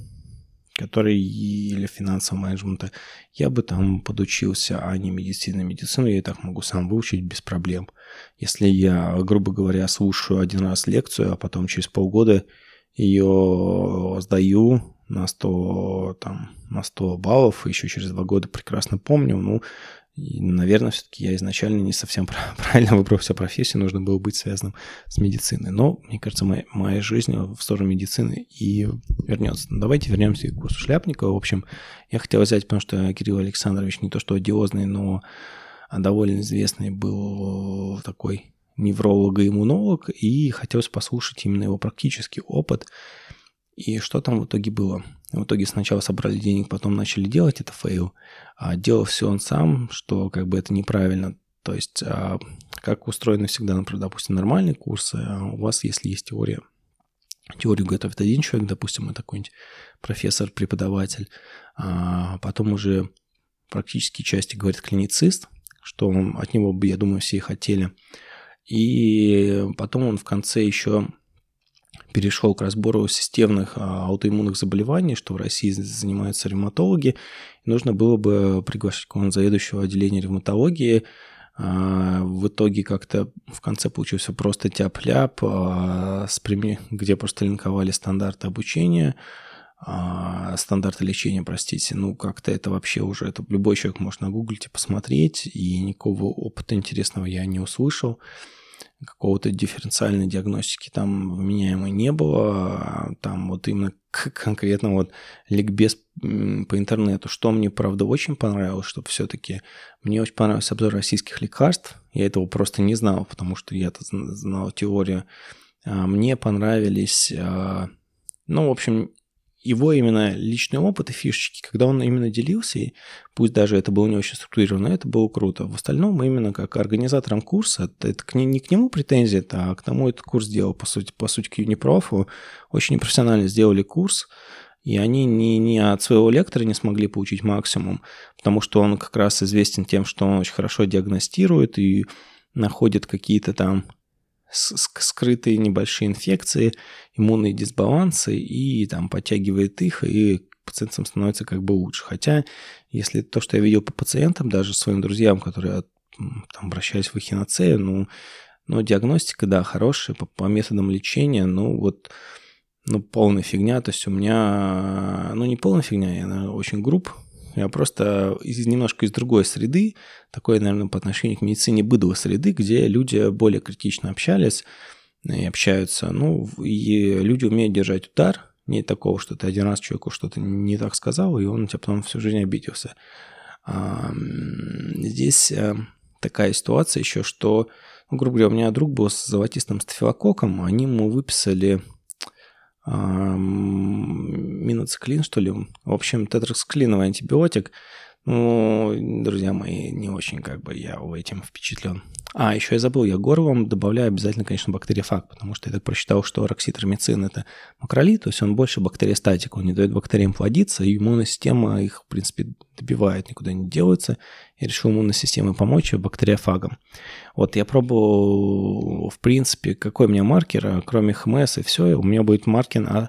которые или финансового менеджмента, я бы там подучился, а не медицина. Медицину я и так могу сам выучить без проблем. Если я, грубо говоря, слушаю один раз лекцию, а потом через полгода ее сдаю на 100, там, на 100 баллов, еще через два года прекрасно помню, ну, и, наверное, все-таки я изначально не совсем *laughs* правильно выбрал все профессию, нужно было быть связанным с медициной. Но, мне кажется, моя, моя жизнь в сторону медицины и вернется. Но давайте вернемся к курсу Шляпникова. В общем, я хотел взять, потому что Кирилл Александрович не то что одиозный, но довольно известный был такой невролог и иммунолог, и хотелось послушать именно его практический опыт. И что там в итоге было? В итоге сначала собрали денег, потом начали делать, это fail. А делал все он сам, что как бы это неправильно. То есть, а, как устроены всегда, например, допустим, нормальные курсы, а у вас, если есть теория, теорию готовит один человек, допустим, это какой-нибудь профессор, преподаватель, а потом уже практически части говорит клиницист, что от него бы, я думаю, все и хотели. И потом он в конце еще перешел к разбору системных а, аутоиммунных заболеваний, что в России занимаются ревматологи. Нужно было бы приглашать какого-нибудь заведующего отделения ревматологии. А, в итоге как-то в конце получился просто тяп-ляп, а, где просто линковали стандарты обучения, стандарты лечения, простите, ну как-то это вообще уже, это любой человек может нагуглить и посмотреть, и никакого опыта интересного я не услышал какого-то дифференциальной диагностики там вменяемой не было. Там вот именно конкретно вот ликбез по интернету. Что мне, правда, очень понравилось, что все-таки мне очень понравился обзор российских лекарств. Я этого просто не знал, потому что я-то знал теорию. А мне понравились, а, ну, в общем, его именно личный опыт и фишечки, когда он именно делился, и пусть даже это было не очень структурировано, это было круто. В остальном именно как организаторам курса, это к, не к нему претензия, а к тому этот курс сделал, по сути, по сути, к Юнипрофу. Очень профессионально сделали курс, и они не, не от своего лектора не смогли получить максимум, потому что он как раз известен тем, что он очень хорошо диагностирует и находит какие-то там скрытые небольшие инфекции, иммунные дисбалансы и там подтягивает их, и пациентам становится как бы лучше. Хотя, если то, что я видел по пациентам, даже своим друзьям, которые там обращались в эхиноцею, ну, ну, диагностика, да, хорошая, по, по методам лечения, ну, вот, ну, полная фигня, то есть у меня, ну, не полная фигня, я, наверное, очень груб, я просто из, немножко из другой среды, такой, наверное, по отношению к медицине быдло среды, где люди более критично общались и общаются. Ну, и люди умеют держать удар. Нет такого, что ты один раз человеку что-то не так сказал, и он тебя потом всю жизнь обиделся. Здесь э, такая ситуация еще, что, ну, грубо говоря, у меня друг был с золотистым стафилококком, они ему выписали миноциклин, что ли. В общем, тетраксклиновый антибиотик. Ну, друзья мои, не очень как бы я этим впечатлен. А, еще я забыл, я горлом добавляю обязательно, конечно, бактериофаг, потому что я так прочитал, что рокситромицин – это макролит, то есть он больше бактериостатик, он не дает бактериям плодиться, и иммунная система их, в принципе, добивает, никуда не делается. Я решил иммунной системе помочь бактериофагом. Вот я пробовал, в принципе, какой у меня маркер, кроме ХМС и все, у меня будет маркер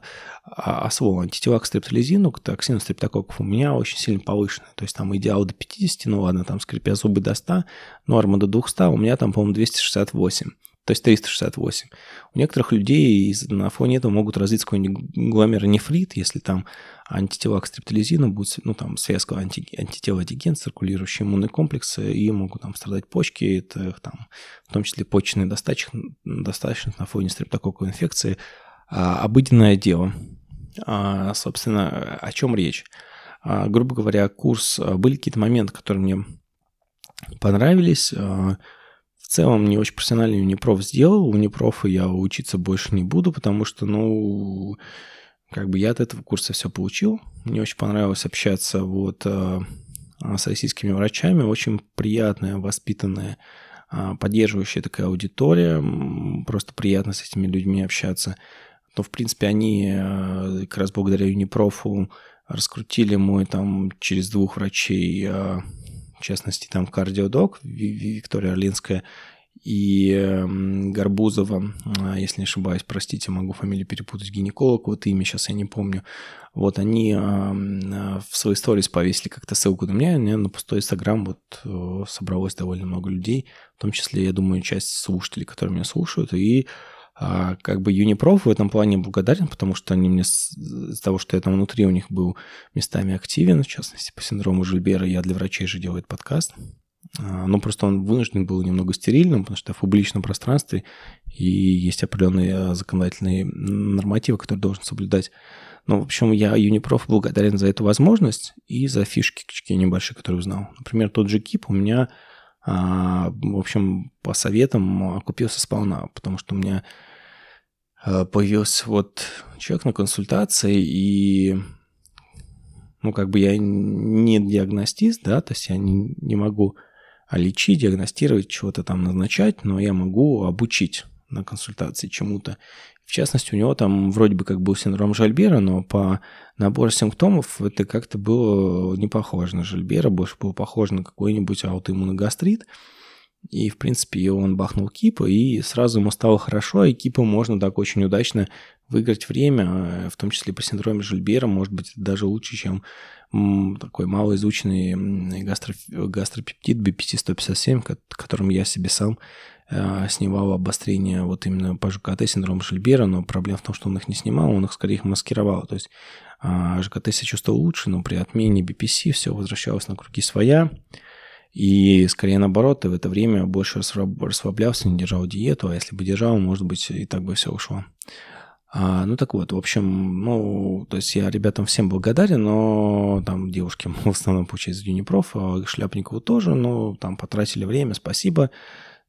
АСВО, антитела к стрептолизину, к токсину стрептококков у меня очень сильно повышенный. То есть там идеал до 50, ну ладно, там скрипя зубы до 100, норма до 200, у меня там, по-моему, 268 то есть 368. У некоторых людей на фоне этого могут развиться какой-нибудь гломеронефрит, если там антитела к стрептолизину будут, ну, там, связка анти, антитела-антиген, циркулирующие иммунные комплексы, и могут там страдать почки, это, там, в том числе почечный достаточно, достаточно на фоне стрептококковой инфекции. А, обыденное дело. А, собственно, о чем речь? А, грубо говоря, курс, а, были какие-то моменты, которые мне понравились, в целом не очень профессиональный унипроф сделал. У унипрофа я учиться больше не буду, потому что, ну, как бы я от этого курса все получил. Мне очень понравилось общаться вот с российскими врачами. Очень приятная, воспитанная, поддерживающая такая аудитория. Просто приятно с этими людьми общаться. Но, в принципе, они э, как раз благодаря Унипрофу раскрутили мой там через двух врачей в частности, там кардиодок Виктория Орлинская и эм, Горбузова, а, если не ошибаюсь, простите, могу фамилию перепутать, гинеколог, вот имя сейчас я не помню. Вот они в своей сторис повесили как-то ссылку на меня, мне на пустой инстаграм вот э, собралось довольно много людей, в том числе, я думаю, часть слушателей, которые меня слушают, и а, как бы Юнипроф в этом плане благодарен, потому что они мне из-за того, что я там внутри у них был местами активен, в частности, по синдрому Жильбера, я для врачей же делаю этот подкаст. А, ну, просто он вынужден был немного стерильным, потому что в публичном пространстве и есть определенные а, законодательные нормативы, которые должен соблюдать. Ну, в общем, я Юнипроф благодарен за эту возможность и за фишки небольшие, которые узнал. Например, тот же КИП у меня, в общем, по советам окупился сполна, потому что у меня появился вот человек на консультации, и, ну, как бы я не диагностист, да, то есть я не, не могу лечить, диагностировать, чего-то там назначать, но я могу обучить на консультации чему-то. В частности, у него там вроде бы как был синдром Жальбера, но по набору симптомов это как-то было не похоже на Жальбера, больше было похоже на какой-нибудь аутоиммунный гастрит. И, в принципе, он бахнул Кипа, и сразу ему стало хорошо, и Кипа можно так очень удачно выиграть время, э, в том числе по синдроме Жильбера, может быть, даже лучше, чем такой малоизученный гастро, гастропептид BP157, которым я себе сам э, снимал обострение вот именно по ЖКТ синдрома Жильбера, но проблема в том, что он их не снимал, он их скорее их маскировал. То есть э, ЖКТ себя чувствовал лучше, но при отмене BPC все возвращалось на круги своя. И скорее наоборот, ты в это время больше расслаблялся, не держал диету, а если бы держал, может быть, и так бы все ушло. А, ну так вот, в общем, ну, то есть я ребятам всем благодарен, но там девушки *laughs* в основном получается Юнипроф, а Шляпникову тоже, но там потратили время, спасибо.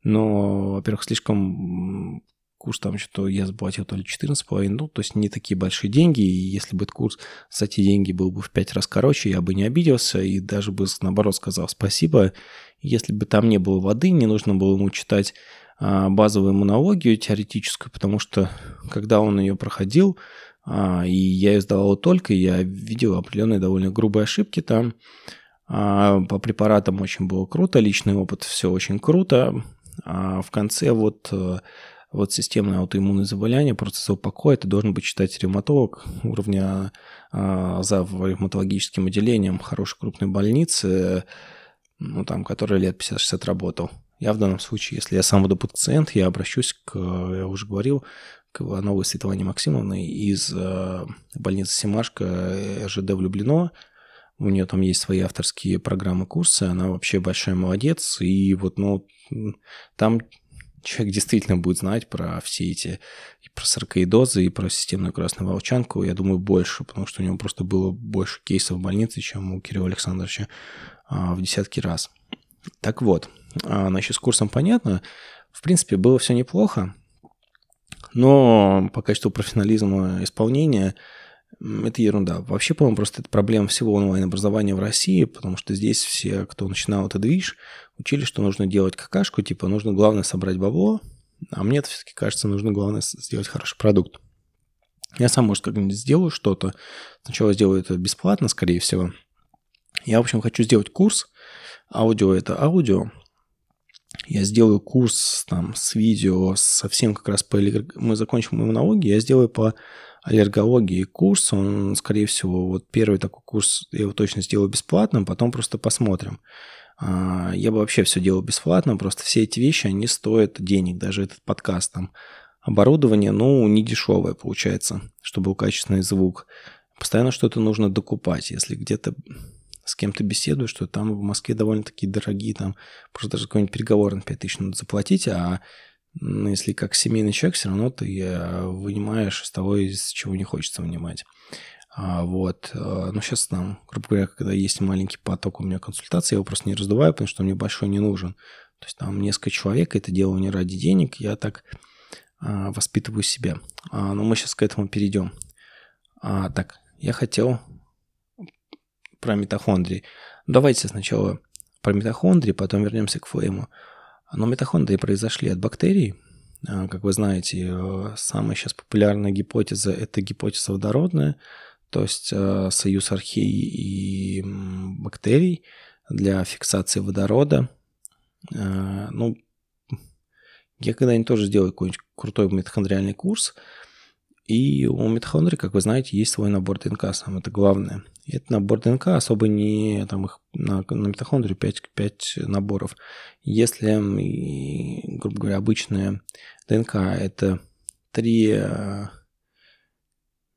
Но, во-первых, слишком курс там что-то я заплатил то ли 14,5, ну, то есть не такие большие деньги, и если бы этот курс за эти деньги был бы в 5 раз короче, я бы не обиделся и даже бы, наоборот, сказал спасибо. Если бы там не было воды, не нужно было ему читать а, базовую иммунологию теоретическую, потому что когда он ее проходил, а, и я ее сдавал только, я видел определенные довольно грубые ошибки там. А, по препаратам очень было круто, личный опыт, все очень круто. А в конце вот э, вот системное аутоиммунное заболевание, процесс покоя, ты должен быть читать ревматолог уровня а, за ревматологическим отделением хорошей крупной больницы, ну, там, который лет 50-60 работал. Я в данном случае, если я сам буду пациент, я обращусь к, я уже говорил, к новой Светлане Максимовне из э, больницы Семашко РЖД в Люблино. У нее там есть свои авторские программы, курсы, она вообще большая молодец, и вот, ну, там человек действительно будет знать про все эти, и про саркоидозы, и про системную красную волчанку, я думаю, больше, потому что у него просто было больше кейсов в больнице, чем у Кирилла Александровича а, в десятки раз. Так вот, а, значит, с курсом понятно. В принципе, было все неплохо, но по качеству профессионализма исполнения это ерунда. Вообще, по-моему, просто это проблема всего онлайн-образования в России, потому что здесь все, кто начинал этот движ, учили, что нужно делать какашку, типа нужно главное собрать бабло, а мне все-таки кажется, нужно главное сделать хороший продукт. Я сам, может, как-нибудь сделаю что-то. Сначала сделаю это бесплатно, скорее всего. Я, в общем, хочу сделать курс. Аудио – это аудио. Я сделаю курс там с видео, совсем как раз по... Мы закончим иммунологию, я сделаю по аллергологии курс. Он, скорее всего, вот первый такой курс я его точно сделаю бесплатным, потом просто посмотрим. А, я бы вообще все делал бесплатно, просто все эти вещи, они стоят денег, даже этот подкаст там. Оборудование, ну, не дешевое получается, чтобы был качественный звук. Постоянно что-то нужно докупать. Если где-то с кем-то беседуешь, что там в Москве довольно-таки дорогие, там просто даже какой-нибудь переговор на 5000 надо заплатить, а ну, если как семейный человек, все равно ты э, вынимаешь из того, из чего не хочется вынимать. А, вот. Э, ну, сейчас там, грубо говоря, когда есть маленький поток у меня консультаций, я его просто не раздуваю, потому что мне большой не нужен. То есть там несколько человек, это делаю не ради денег, я так а, воспитываю себя. А, но мы сейчас к этому перейдем. А, так, я хотел про митохондрии. Давайте сначала про митохондрии, потом вернемся к флейму. Но митохондрии произошли от бактерий. А, как вы знаете, э, самая сейчас популярная гипотеза – это гипотеза водородная, то есть э, союз археи и бактерий для фиксации водорода. Э, ну, я когда-нибудь тоже сделаю какой-нибудь крутой митохондриальный курс – и у митохондрий, как вы знаете, есть свой набор ДНК, самое это главное. И этот набор ДНК особо не... Там их на, на митохондрии 5, 5 наборов. Если, грубо говоря, обычная ДНК это 3 э,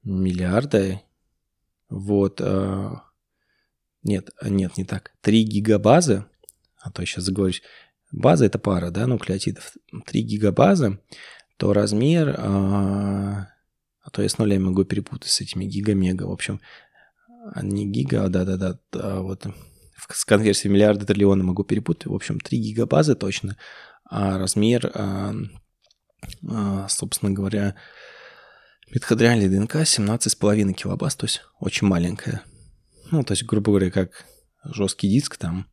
миллиарда, вот, э, нет, нет, не так, 3 гигабазы, а то я сейчас заговорюсь, база это пара, да, нуклеотидов, 3 гигабазы, то размер э, а то я с нулями могу перепутать с этими гига-мега. В общем, а не гига, а да-да-да, а вот с конверсией миллиарда триллиона могу перепутать. В общем, 3 гигабазы точно. А размер, а, а, собственно говоря, митохондриальной ДНК 17,5 килобаз, то есть очень маленькая. Ну, то есть, грубо говоря, как жесткий диск там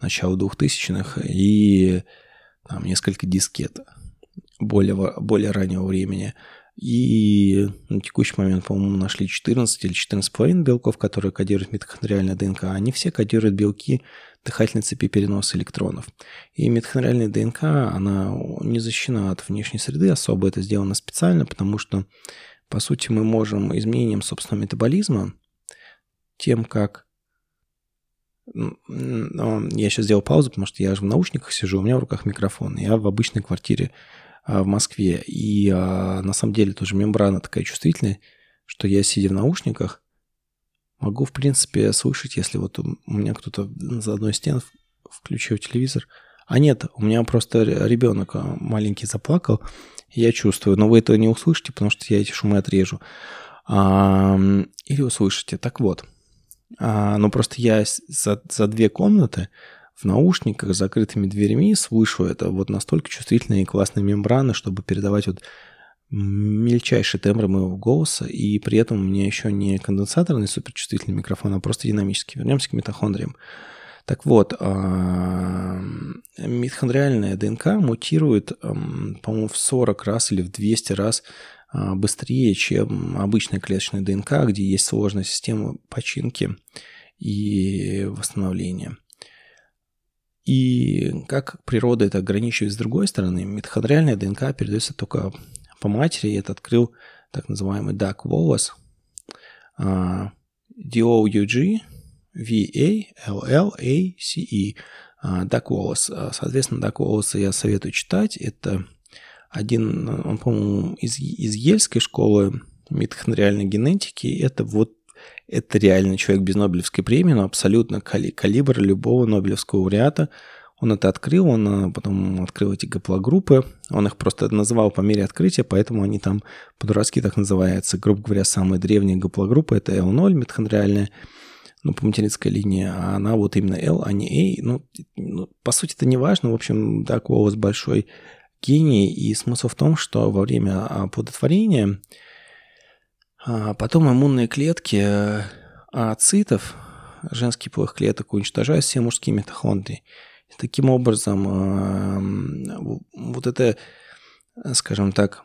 начала 2000-х и там несколько дискет более, более раннего времени. И на текущий момент, по-моему, нашли 14 или 14,5 белков, которые кодируют митохондриальная ДНК. Они все кодируют белки дыхательной цепи переноса электронов. И митохондриальная ДНК, она не защищена от внешней среды особо. Это сделано специально, потому что, по сути, мы можем изменением собственного метаболизма, тем, как я сейчас сделал паузу, потому что я же в наушниках сижу, у меня в руках микрофон. Я в обычной квартире а, в Москве. И а, на самом деле тоже мембрана такая чувствительная, что я, сидя в наушниках, могу, в принципе, слышать, если вот у меня кто-то за одной стеной включил телевизор. А нет, у меня просто ребенок а, маленький заплакал, я чувствую, но вы этого не услышите, потому что я эти шумы отрежу. А, или услышите. Так вот, а, но просто я за, за две комнаты в наушниках с закрытыми дверями слышу это вот настолько чувствительные и классные мембраны, чтобы передавать вот мельчайшие тембры моего голоса, и при этом у меня еще не конденсаторный суперчувствительный микрофон, а просто динамический. Вернемся к митохондриям. Так вот, а, митохондриальная ДНК мутирует, по-моему, в 40 раз или в 200 раз а, быстрее, чем обычная клеточная ДНК, где есть сложная система починки и восстановления. И как природа это ограничивает с другой стороны, митохондриальная ДНК передается только по матери, и это открыл так называемый Doug Wallace, D-O-U-G V-A-L-L-A-C-E, Doug Wallace. Соответственно, Doug Wallace я советую читать. Это один, он, по-моему, из, из Ельской школы митохондриальной генетики. Это вот это реально человек без Нобелевской премии, но абсолютно кали- калибр любого Нобелевского лауреата. Он это открыл, он потом открыл эти гаплогруппы, он их просто называл по мере открытия, поэтому они там по-дурацки так называются. Грубо говоря, самая древняя гаплогруппа – это L0 митохондриальная, ну, по материнской линии, а она вот именно L, а не A. Ну, ну по сути, это не важно. В общем, да, Куолос большой гений, и смысл в том, что во время оплодотворения потом иммунные клетки ацитов, женских полых клеток, уничтожают все мужские митохондрии. И таким образом, вот это, скажем так,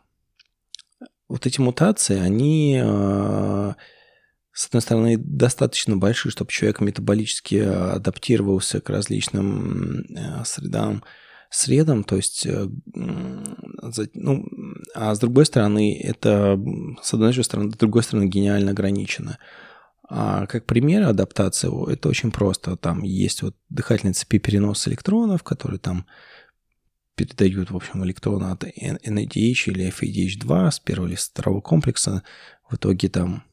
вот эти мутации, они, с одной стороны, достаточно большие, чтобы человек метаболически адаптировался к различным средам, средам, то есть, ну, а с другой стороны, это, с одной стороны, с другой стороны, гениально ограничено. А как пример адаптации, это очень просто. Там есть вот дыхательные цепи переноса электронов, которые там передают, в общем, электроны от NADH или FADH2 с первого или второго комплекса. В итоге там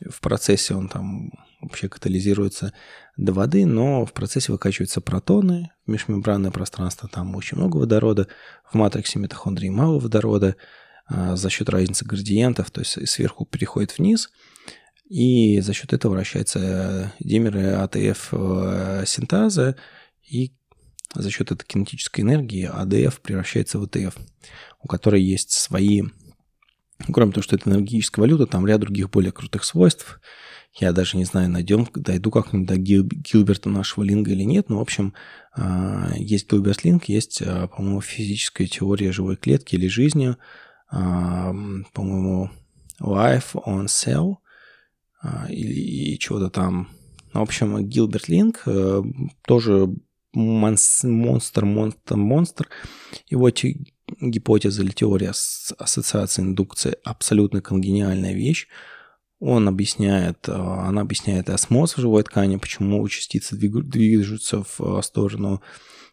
в процессе он там вообще катализируется до воды, но в процессе выкачиваются протоны в межмембранное пространство, там очень много водорода, в матриксе митохондрии мало водорода, а за счет разницы градиентов, то есть сверху переходит вниз – и за счет этого вращаются димеры АТФ э, синтаза, и за счет этой кинетической энергии АДФ превращается в АТФ, у которой есть свои, кроме того, что это энергетическая валюта, там ряд других более крутых свойств. Я даже не знаю, найдем, дойду как-нибудь до Гил, Гилберта нашего линга или нет, но, в общем, э, есть Гилберт Линк, есть, э, по-моему, физическая теория живой клетки или жизни, по-моему, Life on Cell – а, или и чего-то там. В общем, Гилберт Линк э, тоже монстр, монстр, монстр. Его те, гипотеза или теория ассоциации индукции абсолютно конгениальная вещь. Он объясняет, э, она объясняет осмоз в живой ткани, почему частицы движутся в э, сторону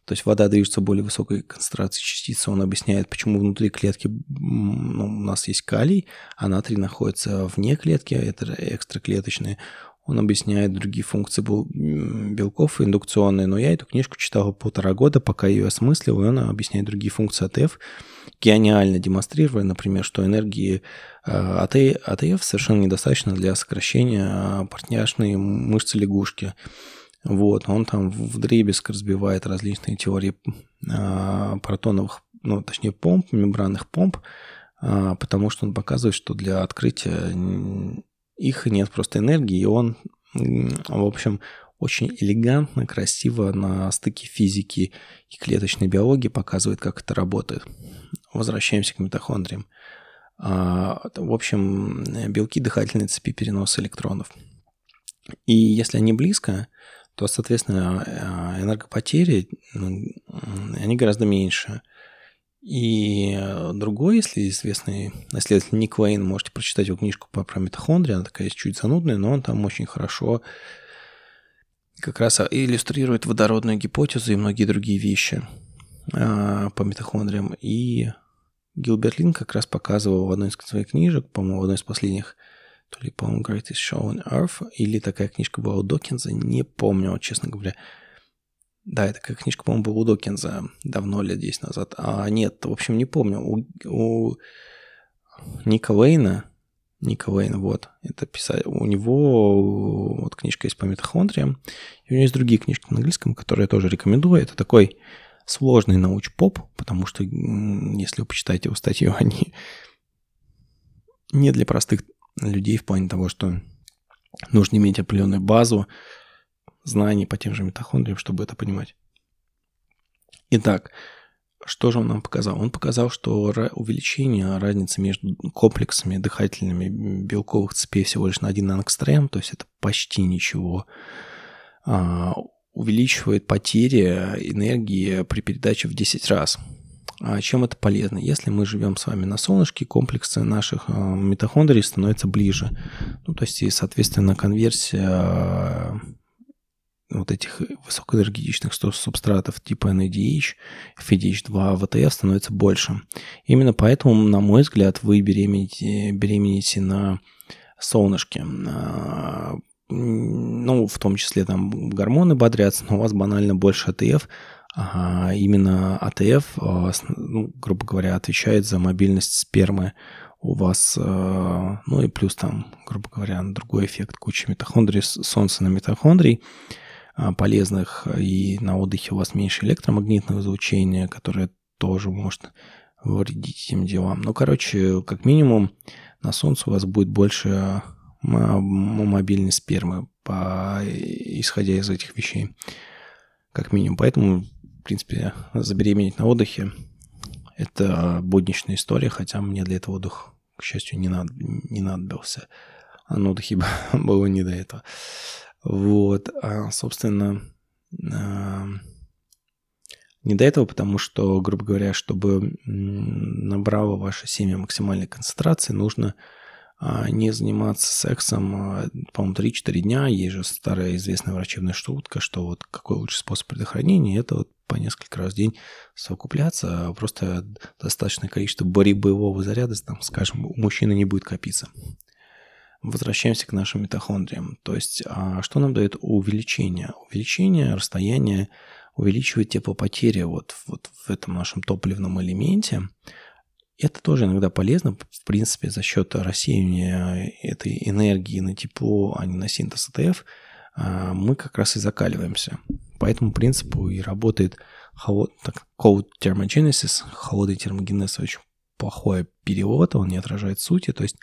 то есть вода движется в более высокой концентрации частицы. Он объясняет, почему внутри клетки ну, у нас есть калий, а натрий находится вне клетки, это экстраклеточные. Он объясняет другие функции белков индукционные, но я эту книжку читал полтора года, пока ее осмыслил, и он объясняет другие функции АТФ, гениально демонстрируя, например, что энергии АТФ э, совершенно недостаточно для сокращения э, портняжной мышцы лягушки. Вот, он там в дребезг разбивает различные теории а, протоновых, ну, точнее, помп, мембранных помп, а, потому что он показывает, что для открытия их нет просто энергии, и он, в общем, очень элегантно, красиво на стыке физики и клеточной биологии показывает, как это работает. Возвращаемся к митохондриям. А, в общем, белки дыхательной цепи переноса электронов. И если они близко, то, соответственно, э, энергопотери, они гораздо меньше. И другой, если известный исследователь Ник Вейн, можете прочитать его книжку по, про митохондрии, она такая чуть занудная, но он там очень хорошо как раз иллюстрирует водородную гипотезу и многие другие вещи а, по митохондриям. И Гилберт Лин как раз показывал в одной из своих книжек, по-моему, в одной из последних – то ли, по-моему, Greatest Show on Earth, или такая книжка была у Докинза, не помню, честно говоря. Да, это такая книжка, по-моему, была у Докинза давно, лет 10 назад. А нет, в общем, не помню. У, у Ника Вейна, Ника Вейна, вот, это писать. У него вот книжка есть по митохондриям. И у него есть другие книжки на английском, которые я тоже рекомендую. Это такой сложный науч-поп, потому что, если вы почитаете его статью, *laughs* они не для простых людей в плане того, что нужно иметь определенную базу знаний по тем же митохондриям, чтобы это понимать. Итак, что же он нам показал? Он показал, что увеличение разницы между комплексами дыхательными белковых цепей всего лишь на 1 ангстрем, то есть это почти ничего, а, увеличивает потери энергии при передаче в 10 раз. А чем это полезно? Если мы живем с вами на солнышке, комплексы наших а, митохондрий становятся ближе. Ну, то есть, и, соответственно, конверсия вот этих высокоэнергетичных субстратов типа NADH, FADH2, в АТФ становится больше. Именно поэтому, на мой взгляд, вы беременеете, беременеете на солнышке. Ну, в том числе там гормоны бодрятся, но у вас банально больше АТФ, а именно АТФ, а, ну, грубо говоря, отвечает за мобильность спермы у вас, а, ну и плюс там, грубо говоря, другой эффект куча митохондрий, солнца на митохондрий а, полезных, и на отдыхе у вас меньше электромагнитного излучения, которое тоже может вредить этим делам. Ну, короче, как минимум, на солнце у вас будет больше мобильной спермы, по, исходя из этих вещей. Как минимум. Поэтому, в принципе, забеременеть на отдыхе – это будничная история, хотя мне для этого отдых, к счастью, не, над, не надобился. А на отдыхе *laughs* было не до этого. Вот. А, собственно, а, не до этого, потому что, грубо говоря, чтобы набрало ваше семя максимальной концентрации, нужно а, не заниматься сексом, а, по-моему, 3-4 дня. Есть же старая известная врачебная шутка, что вот какой лучший способ предохранения – это вот по несколько раз в день совокупляться, просто достаточное количество боевого заряда, там, скажем, у мужчины не будет копиться. Возвращаемся к нашим митохондриям. То есть, что нам дает увеличение? Увеличение расстояния увеличивает теплопотери вот, вот в этом нашем топливном элементе. Это тоже иногда полезно, в принципе, за счет рассеивания этой энергии на тепло, а не на синтез АТФ, а, мы как раз и закаливаемся. По этому принципу и работает холод, так, cold thermogenesis, холодный термогенез очень плохой перевод, он не отражает сути, то есть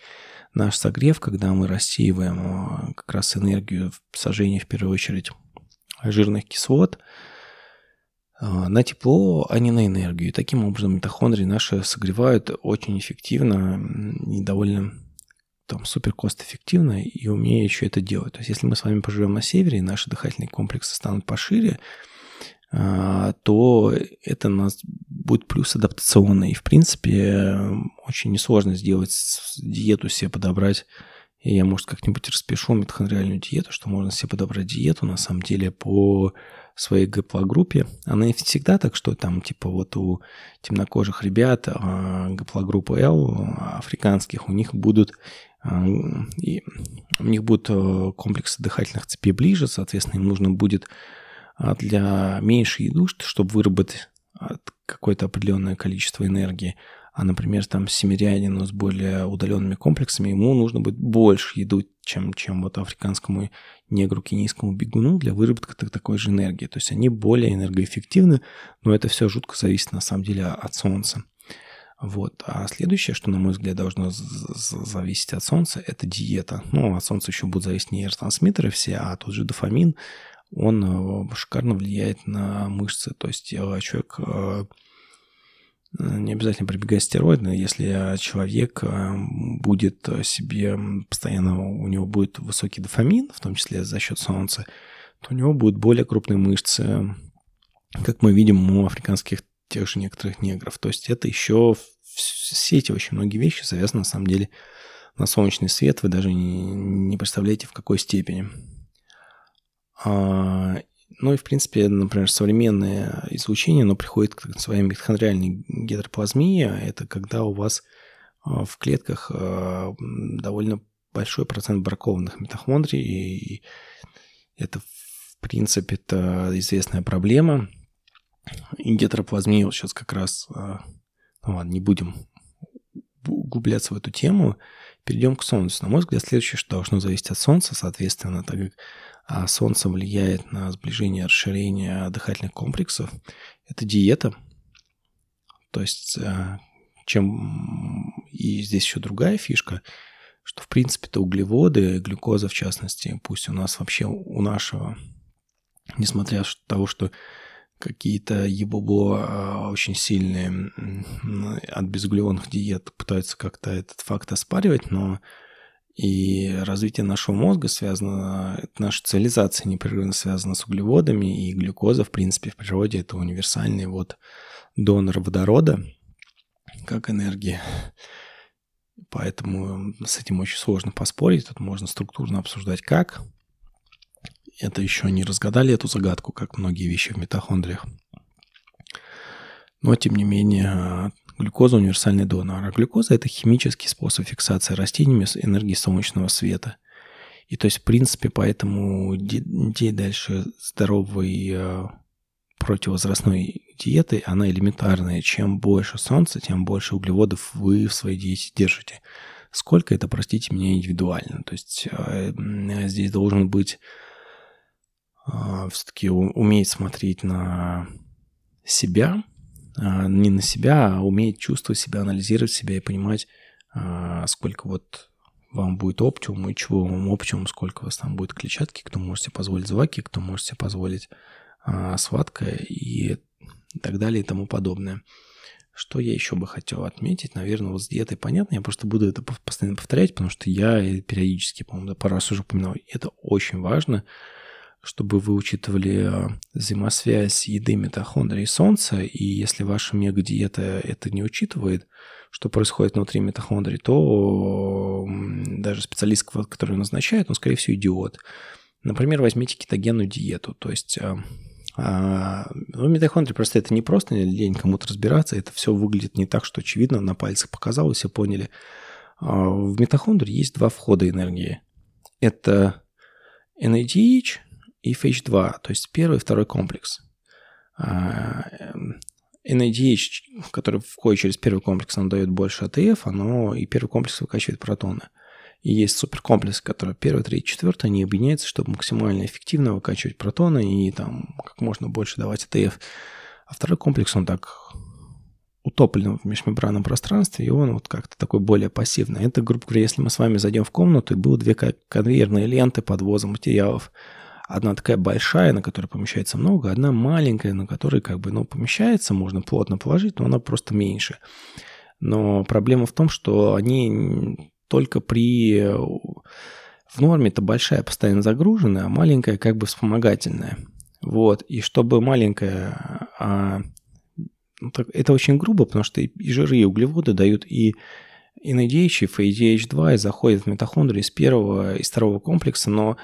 наш согрев, когда мы рассеиваем а, как раз энергию сожжения в первую очередь жирных кислот, а, на тепло, а не на энергию. И таким образом митохондрии наши согревают очень эффективно и довольно там супер кост-эффективно и умея еще это делать. То есть если мы с вами поживем на севере, и наши дыхательные комплексы станут пошире, то это у нас будет плюс адаптационный. И, в принципе, очень несложно сделать диету себе подобрать. И я, может, как-нибудь распишу митохондриальную диету, что можно себе подобрать диету, на самом деле, по своей ГПЛ-группе. Она не всегда так, что там типа вот у темнокожих ребят а, ГПЛ-группы L, африканских, у них будут а, и у них будут э, комплексы дыхательных цепей ближе, соответственно, им нужно будет а, для меньшей еды, чтобы выработать какое-то определенное количество энергии, а, например, там семирянину с более удаленными комплексами, ему нужно будет больше еду, чем, чем вот африканскому негру, кенийскому бегуну для выработки такой же энергии. То есть они более энергоэффективны, но это все жутко зависит на самом деле от Солнца. Вот. А следующее, что, на мой взгляд, должно зависеть от Солнца, это диета. Ну, от Солнца еще будут зависеть нейротрансмиттеры все, а тот же дофамин, он э, шикарно влияет на мышцы. То есть э, человек э, не обязательно прибегать стероидно, если человек будет себе постоянно, у него будет высокий дофамин, в том числе за счет солнца, то у него будут более крупные мышцы, как мы видим у африканских тех же некоторых негров. То есть это еще все эти очень многие вещи завязаны на самом деле на солнечный свет, вы даже не представляете в какой степени. А, ну и, в принципе, например, современное излучение, оно приходит к своей митохондриальной гидроплазмии. Это когда у вас а, в клетках а, довольно большой процент бракованных митохондрий, и это, в принципе, это известная проблема. И гетероплазмия вот сейчас как раз... Ну ладно, не будем углубляться в эту тему. Перейдем к Солнцу. На мой взгляд, следующее, что должно зависеть от Солнца, соответственно, так как а солнце влияет на сближение, расширение дыхательных комплексов, это диета. То есть, э, чем... И здесь еще другая фишка, что, в принципе, это углеводы, глюкоза в частности, пусть у нас вообще, у нашего, несмотря на того, что какие-то ебобо а, очень сильные от безуглеводных диет пытаются как-то этот факт оспаривать, но и развитие нашего мозга связано, наша цивилизация непрерывно связана с углеводами, и глюкоза, в принципе, в природе это универсальный вот донор водорода, как энергии. Поэтому с этим очень сложно поспорить. Тут можно структурно обсуждать, как. Это еще не разгадали эту загадку, как многие вещи в митохондриях. Но, тем не менее, Глюкоза – универсальный донор. А глюкоза – это химический способ фиксации растениями энергии солнечного света. И то есть, в принципе, поэтому идея дальше здоровой э, противовозрастной диеты, она элементарная. Чем больше солнца, тем больше углеводов вы в своей диете держите. Сколько это, простите меня, индивидуально. То есть э, здесь должен быть э, все-таки уметь смотреть на себя, не на себя, а уметь чувствовать себя, анализировать себя и понимать, а, сколько вот вам будет оптимум и чего вам оптимум, сколько у вас там будет клетчатки, кто можете позволить зваки, кто можете позволить а, схватка и так далее и тому подобное. Что я еще бы хотел отметить? Наверное, вот с диетой понятно, я просто буду это постоянно повторять, потому что я периодически, по-моему, пару раз уже упоминал, это очень важно, чтобы вы учитывали а, взаимосвязь еды митохондрий и солнца, и если ваша мега-диета это не учитывает, что происходит внутри митохондрий, то даже специалист, который назначает, он, скорее всего, идиот. Например, возьмите кетогенную диету, то есть а, а, ну, митохондрии просто это не просто лень кому-то разбираться, это все выглядит не так, что очевидно, на пальцах показалось, все поняли. В митохондрии есть два входа энергии. Это NADH и FADH2, то есть первый и второй комплекс. А, NADH, который входит через первый комплекс, он дает больше АТФ, оно и первый комплекс выкачивает протоны. И есть суперкомплекс, который первый, третий, четвертый, они объединяются, чтобы максимально эффективно выкачивать протоны и там как можно больше давать АТФ. А второй комплекс, он так утоплен в межмембранном пространстве, и он вот как-то такой более пассивный. Это, грубо говоря, если мы с вами зайдем в комнату, и было две конвейерные ленты подвоза материалов. Одна такая большая, на которой помещается много, одна маленькая, на которой как бы, ну, помещается, можно плотно положить, но она просто меньше. Но проблема в том, что они только при... В норме это большая постоянно загруженная, а маленькая как бы вспомогательная. Вот. И чтобы маленькая... А, ну, это очень грубо, потому что и жиры, и углеводы дают и NADH, и FADH2 и заходят в митохондрии из первого и второго комплекса, но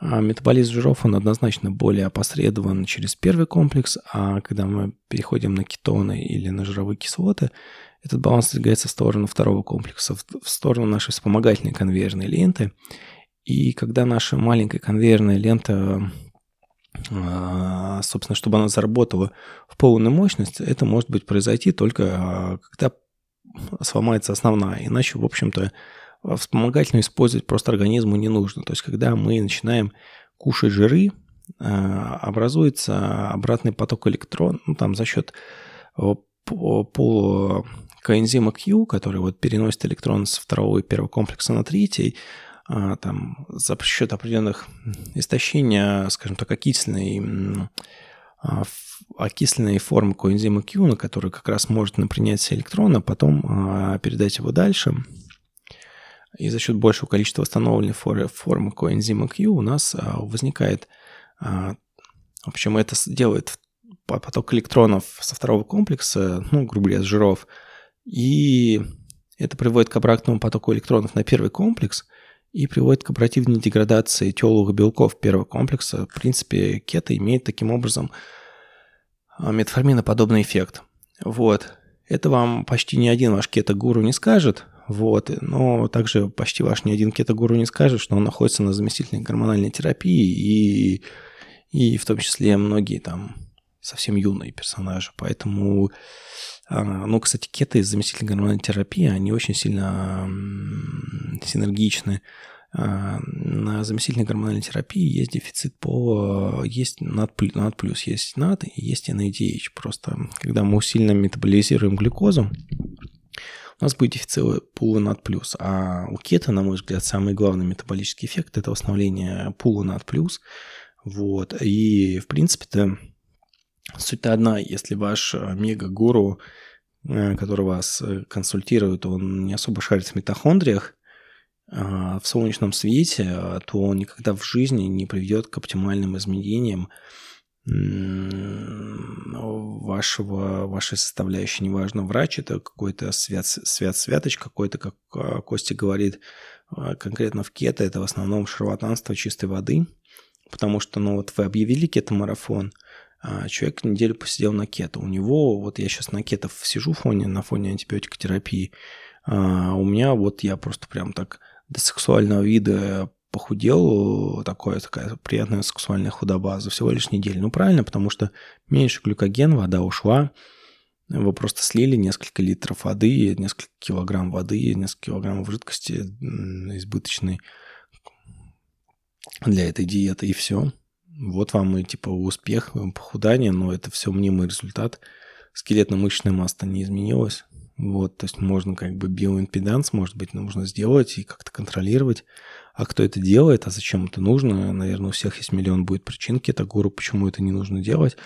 а, метаболизм жиров, он однозначно более опосредован через первый комплекс, а когда мы переходим на кетоны или на жировые кислоты, этот баланс двигается в сторону второго комплекса, в сторону нашей вспомогательной конвейерной ленты. И когда наша маленькая конвейерная лента, а, собственно, чтобы она заработала в полную мощность, это может быть произойти только а, когда сломается основная. Иначе, в общем-то, вспомогательную использовать просто организму не нужно. То есть, когда мы начинаем кушать жиры, а, образуется обратный поток электрон, ну, там за счет полу коэнзима Q, который вот переносит электрон с второго и первого комплекса на третий, а, там, за счет определенных истощения, скажем так, окисленной, а, окисленной формы коэнзима Q, на который как раз может напринять электрона, потом а, передать его дальше. И за счет большего количества восстановленной формы коэнзима Q у нас возникает, в общем, это делает поток электронов со второго комплекса, ну, грубо говоря, с жиров, и это приводит к обратному потоку электронов на первый комплекс и приводит к оперативной деградации теловых белков первого комплекса. В принципе, кето имеет таким образом а, метформиноподобный эффект. Вот. Это вам почти ни один ваш кето-гуру не скажет, вот, но также почти ваш ни один кето-гуру не скажет, что он находится на заместительной гормональной терапии и, и в том числе многие там совсем юные персонажи. Поэтому а, ну, кстати, кето и заместительная гормональной терапии, они очень сильно синергичны. А, на заместительной гормональной терапии есть дефицит по... Есть над, над плюс, есть над и есть NADH. Просто когда мы усиленно метаболизируем глюкозу, у нас будет дефицит пула над плюс. А у кето, на мой взгляд, самый главный метаболический эффект – это восстановление пула над плюс. Вот. И, в принципе-то, Суть-то одна, если ваш э, мега-гуру, э, который вас э, консультирует, он не особо шарит в митохондриях, а, в солнечном свете, то он никогда в жизни не приведет к оптимальным изменениям вашего, вашей составляющей. Неважно, врач это какой-то свят, свят-святоч какой-то, как Костя говорит, конкретно в кето это в основном шарлатанство чистой воды, потому что, ну вот вы объявили кето-марафон – а, человек неделю посидел на кето. У него, вот я сейчас на кето сижу фоне, на фоне антибиотикотерапии, а у меня вот я просто прям так до сексуального вида похудел, такое, такая приятная сексуальная худоба за всего лишь неделю. Ну, правильно, потому что меньше глюкоген, вода ушла, вы просто слили несколько литров воды, несколько килограмм воды, несколько килограммов жидкости избыточной для этой диеты, и все вот вам и типа успех, похудание, но это все мнимый результат. скелетно-мышечная масса не изменилась. Вот, то есть можно как бы биоимпеданс, может быть, нужно сделать и как-то контролировать. А кто это делает, а зачем это нужно? Наверное, у всех есть миллион будет причин кетогуру, почему это не нужно делать.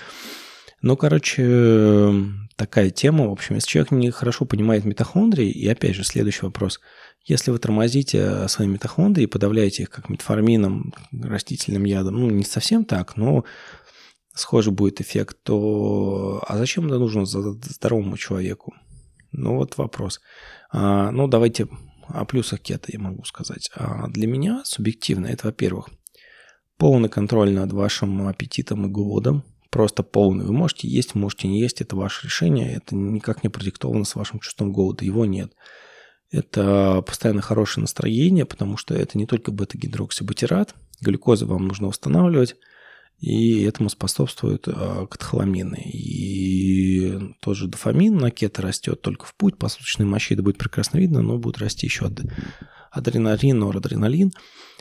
Ну, короче, такая тема. В общем, если человек не хорошо понимает митохондрии, и опять же, следующий вопрос. Если вы тормозите свои митохондрии подавляете их как метформином, растительным ядом, ну, не совсем так, но схожий будет эффект, то а зачем это нужно здоровому человеку? Ну, вот вопрос. А, ну, давайте о плюсах кета я могу сказать. А для меня субъективно это, во-первых, полный контроль над вашим аппетитом и голодом. Просто полный. Вы можете есть, можете не есть. Это ваше решение. Это никак не продиктовано с вашим чувством голода. Его нет. Это постоянно хорошее настроение, потому что это не только бета-гидроксибутират. Глюкозу вам нужно восстанавливать и этому способствуют э, катехоламины. И тот же дофамин на кето растет только в путь, посуточной мочи это будет прекрасно видно, но будет расти еще адреналин, норадреналин.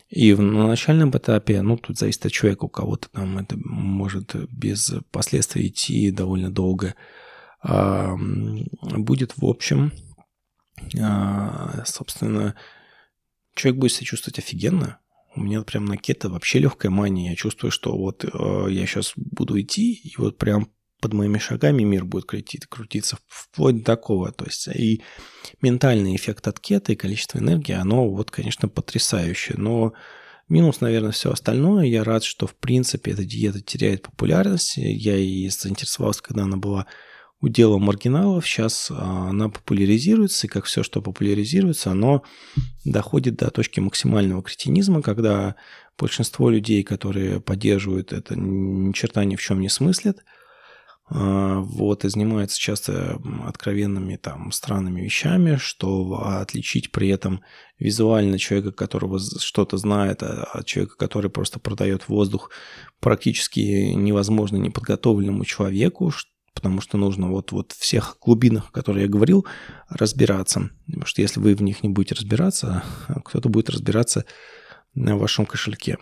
И на начальном этапе, ну, тут зависит от человека, у кого-то там это может без последствий идти довольно долго, а, будет в общем, а, собственно, человек будет себя чувствовать офигенно, у меня прям на кето вообще легкая мания. Я чувствую, что вот э, я сейчас буду идти, и вот прям под моими шагами мир будет крутить, крутиться вплоть до такого. То есть и ментальный эффект от кета и количество энергии, оно вот, конечно, потрясающее. Но минус, наверное, все остальное. Я рад, что, в принципе, эта диета теряет популярность. Я и заинтересовался, когда она была удела маргиналов. Сейчас а, она популяризируется, и как все, что популяризируется, оно доходит до точки максимального кретинизма, когда большинство людей, которые поддерживают это, ни черта ни в чем не смыслят, а, вот, и занимаются часто откровенными там странными вещами, что отличить при этом визуально человека, которого что-то знает, а, от человека, который просто продает воздух, практически невозможно неподготовленному человеку, потому что нужно вот, вот всех глубинах, о которых я говорил, разбираться. Потому что если вы в них не будете разбираться, *laughs* кто-то будет разбираться на вашем кошельке.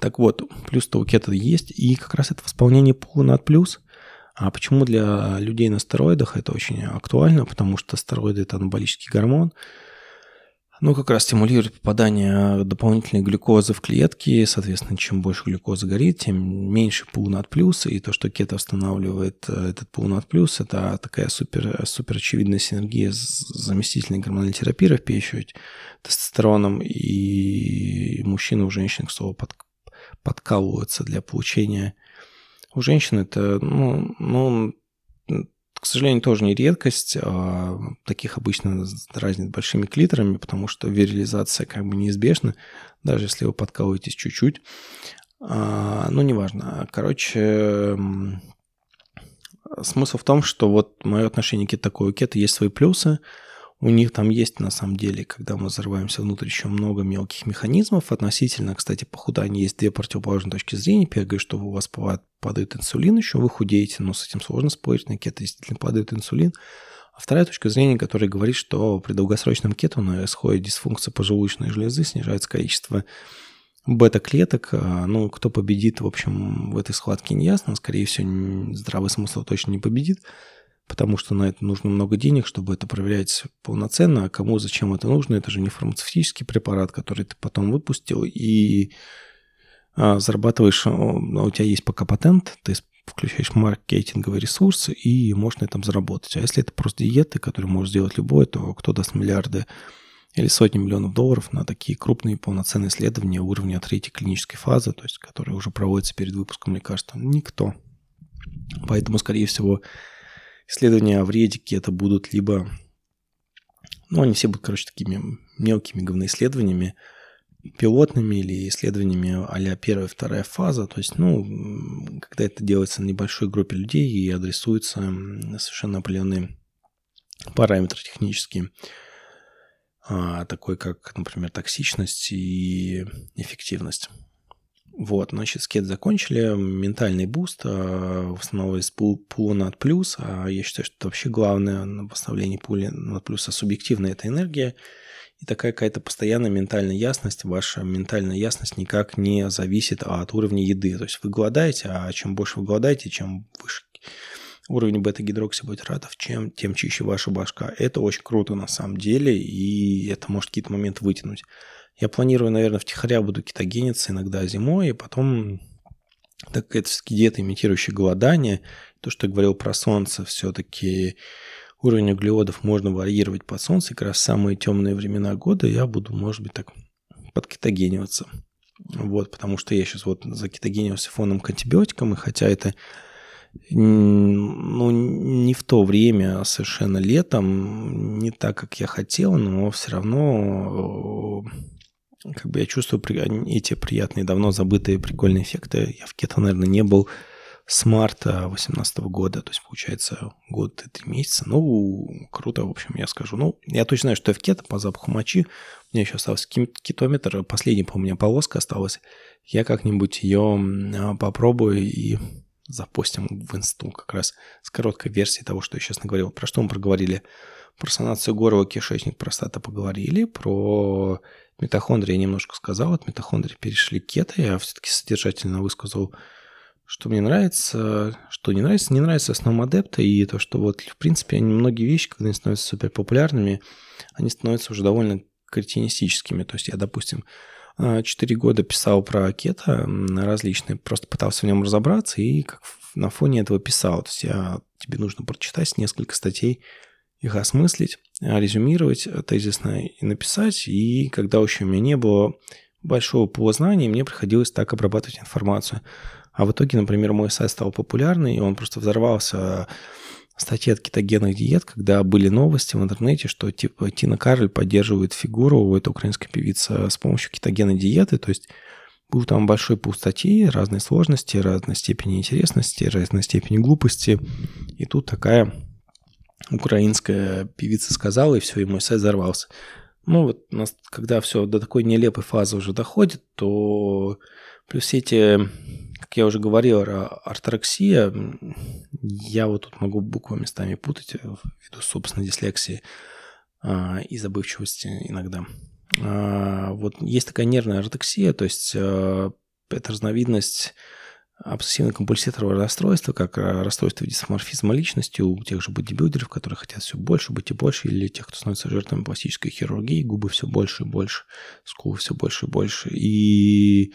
Так вот, плюс-то у кета есть, и как раз это восполнение пула над плюс. А почему для людей на стероидах это очень актуально? Потому что стероиды – это анаболический гормон – ну, как раз стимулирует попадание дополнительной глюкозы в клетки. Соответственно, чем больше глюкозы горит, тем меньше пул над плюс. И то, что кето устанавливает э, этот пул над плюс, это такая супер, супер очевидная синергия с заместительной гормональной терапией, в очередь, тестостероном. И мужчины у женщин, к слову, под, подкалываются для получения... У женщин это, ну, ну к сожалению, тоже не редкость. А, таких обычно разнят большими клиторами, потому что вирилизация как бы неизбежна, даже если вы подкалываетесь чуть-чуть. А, ну, неважно. Короче, смысл в том, что вот мое отношение к такой кета есть свои плюсы – у них там есть, на самом деле, когда мы взрываемся внутрь, еще много мелких механизмов. Относительно, кстати, похудания есть две противоположные точки зрения. Первое, что у вас падает инсулин, еще вы худеете, но с этим сложно спорить, на кето действительно падает инсулин. А вторая точка зрения, которая говорит, что при долгосрочном кето происходит дисфункция поджелудочной железы, снижается количество бета-клеток. А, ну, кто победит, в общем, в этой схватке не ясно. Скорее всего, здравый смысл точно не победит потому что на это нужно много денег, чтобы это проверять полноценно, а кому зачем это нужно, это же не фармацевтический препарат, который ты потом выпустил, и а, зарабатываешь, а, у тебя есть пока патент, ты включаешь маркетинговые ресурсы и можешь на этом заработать. А если это просто диеты, которые может сделать любой, то кто даст миллиарды или сотни миллионов долларов на такие крупные полноценные исследования уровня третьей клинической фазы, то есть которые уже проводятся перед выпуском лекарства? Никто. Поэтому, скорее всего, исследования о вредике это будут либо... Ну, они все будут, короче, такими мелкими говноисследованиями, пилотными или исследованиями а-ля первая, вторая фаза. То есть, ну, когда это делается на небольшой группе людей и адресуются совершенно определенные параметры технические, а, такой как, например, токсичность и эффективность. Вот, значит, скет закончили, ментальный буст, а, восстановилась пул, пула над плюс, а я считаю, что вообще главное на восстановлении пули над плюс, а субъективная это энергия, и такая какая-то постоянная ментальная ясность, ваша ментальная ясность никак не зависит от уровня еды, то есть вы голодаете, а чем больше вы голодаете, чем выше уровень бета-гидроксибутиратов, чем, тем чище ваша башка. Это очень круто на самом деле, и это может какие-то моменты вытянуть. Я планирую, наверное, втихаря буду кетогениться иногда зимой, и потом, так это все-таки диета, имитирующая голодание, то, что я говорил про солнце, все-таки уровень углеводов можно варьировать под солнце, как раз в самые темные времена года я буду, может быть, так подкетогениваться. Вот, потому что я сейчас вот закетогенился фоном к антибиотикам, и хотя это ну, не в то время, а совершенно летом, не так, как я хотел, но все равно как бы я чувствую эти приятные, давно забытые прикольные эффекты. Я в кето, наверное, не был с марта 2018 года, то есть, получается, год и три месяца. Ну, круто, в общем, я скажу. Ну, я точно знаю, что я в кето по запаху мочи. У меня еще остался кетометр, последний, по у меня полоска осталась. Я как-нибудь ее а, попробую и запостим в инсту как раз с короткой версией того, что я сейчас наговорил. Про что мы проговорили? Про санацию горла, кишечник, простата поговорили, про митохондрии я немножко сказал, от митохондрий перешли к кето, я все-таки содержательно высказал, что мне нравится, что не нравится. Не нравится основном адепта и то, что вот, в принципе, они, многие вещи, когда они становятся супер популярными, они становятся уже довольно кретинистическими. То есть я, допустим, а, четыре года писал про кето различные, просто пытался в нем разобраться и как на фоне этого писал. То есть я, тебе нужно прочитать несколько статей, их осмыслить, резюмировать тезисно и написать. И когда еще у меня не было большого познания, мне приходилось так обрабатывать информацию. А в итоге, например, мой сайт стал популярный, и он просто взорвался статьи от кетогенных диет, когда были новости в интернете, что типа Тина Карль поддерживает фигуру, это украинская певица, с помощью кетогенной диеты, то есть был там большой пул статей, разные сложности, разной степени интересности, разной степени глупости. И тут такая украинская певица сказала, и все, и мой сайт взорвался. Ну вот, когда все до такой нелепой фазы уже доходит, то плюс все эти как я уже говорил, орторексия, я вот тут могу буквы местами путать ввиду, собственно, дислексии а, и забывчивости иногда. А, вот есть такая нервная ортексия, то есть а, это разновидность обсессивно-компульсивного расстройства, как расстройство дисморфизма личности у тех же бодибилдеров, которые хотят все больше, быть и больше, или тех, кто становится жертвами пластической хирургии, губы все больше и больше, скулы все больше и больше. И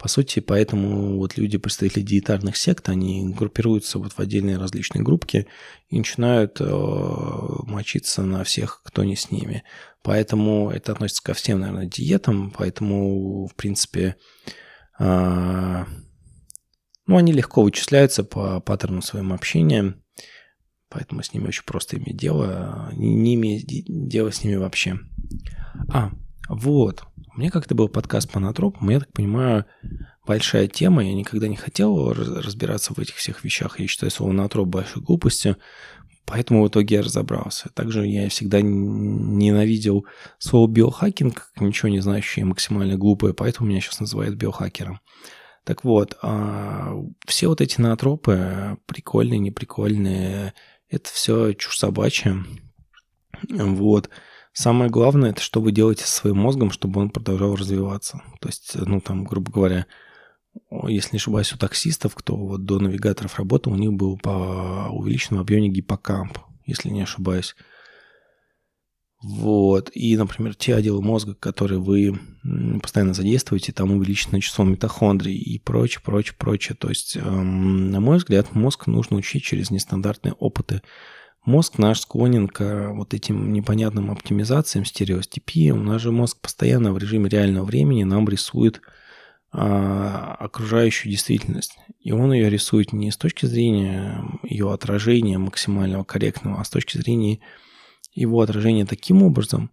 по сути, поэтому вот люди, представители диетарных сект, они группируются вот в отдельные различные группки и начинают э, мочиться на всех, кто не с ними. Поэтому это относится ко всем, наверное, диетам, поэтому, в принципе, э, ну, они легко вычисляются по паттерну своего общения, поэтому с ними очень просто иметь дело, не, не иметь дела с ними вообще. А, вот, у меня как-то был подкаст по натропам, я так понимаю, большая тема, я никогда не хотел разбираться в этих всех вещах, я считаю слово натроп большой глупостью, поэтому в итоге я разобрался. Также я всегда ненавидел слово биохакинг, ничего не знающее, максимально глупое, поэтому меня сейчас называют биохакером. Так вот, а, все вот эти натропы, прикольные, неприкольные, это все чушь собачья. Вот. Самое главное, это что вы делаете со своим мозгом, чтобы он продолжал развиваться. То есть, ну, там, грубо говоря, если не ошибаюсь, у таксистов, кто вот до навигаторов работал, у них был по увеличенному объеме гиппокамп, если не ошибаюсь. Вот. И, например, те отделы мозга, которые вы постоянно задействуете, там увеличено число митохондрий и прочее, прочее, прочее. То есть, эм, на мой взгляд, мозг нужно учить через нестандартные опыты Мозг наш склонен к вот этим непонятным оптимизациям, стереостепии. У нас же мозг постоянно в режиме реального времени нам рисует а, окружающую действительность. И он ее рисует не с точки зрения ее отражения максимального корректного, а с точки зрения его отражения таким образом,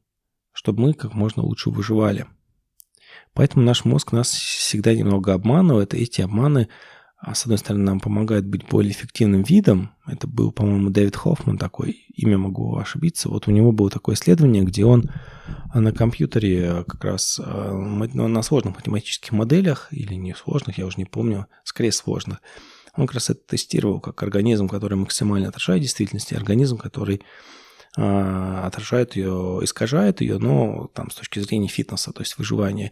чтобы мы как можно лучше выживали. Поэтому наш мозг нас всегда немного обманывает, и эти обманы а с одной стороны, нам помогает быть более эффективным видом. Это был, по-моему, Дэвид Хоффман такой, имя могу ошибиться. Вот у него было такое исследование, где он на компьютере как раз ну, на сложных математических моделях, или не сложных, я уже не помню, скорее сложных, он как раз это тестировал как организм, который максимально отражает действительность, и организм, который а, отражает ее, искажает ее, но там с точки зрения фитнеса, то есть выживания.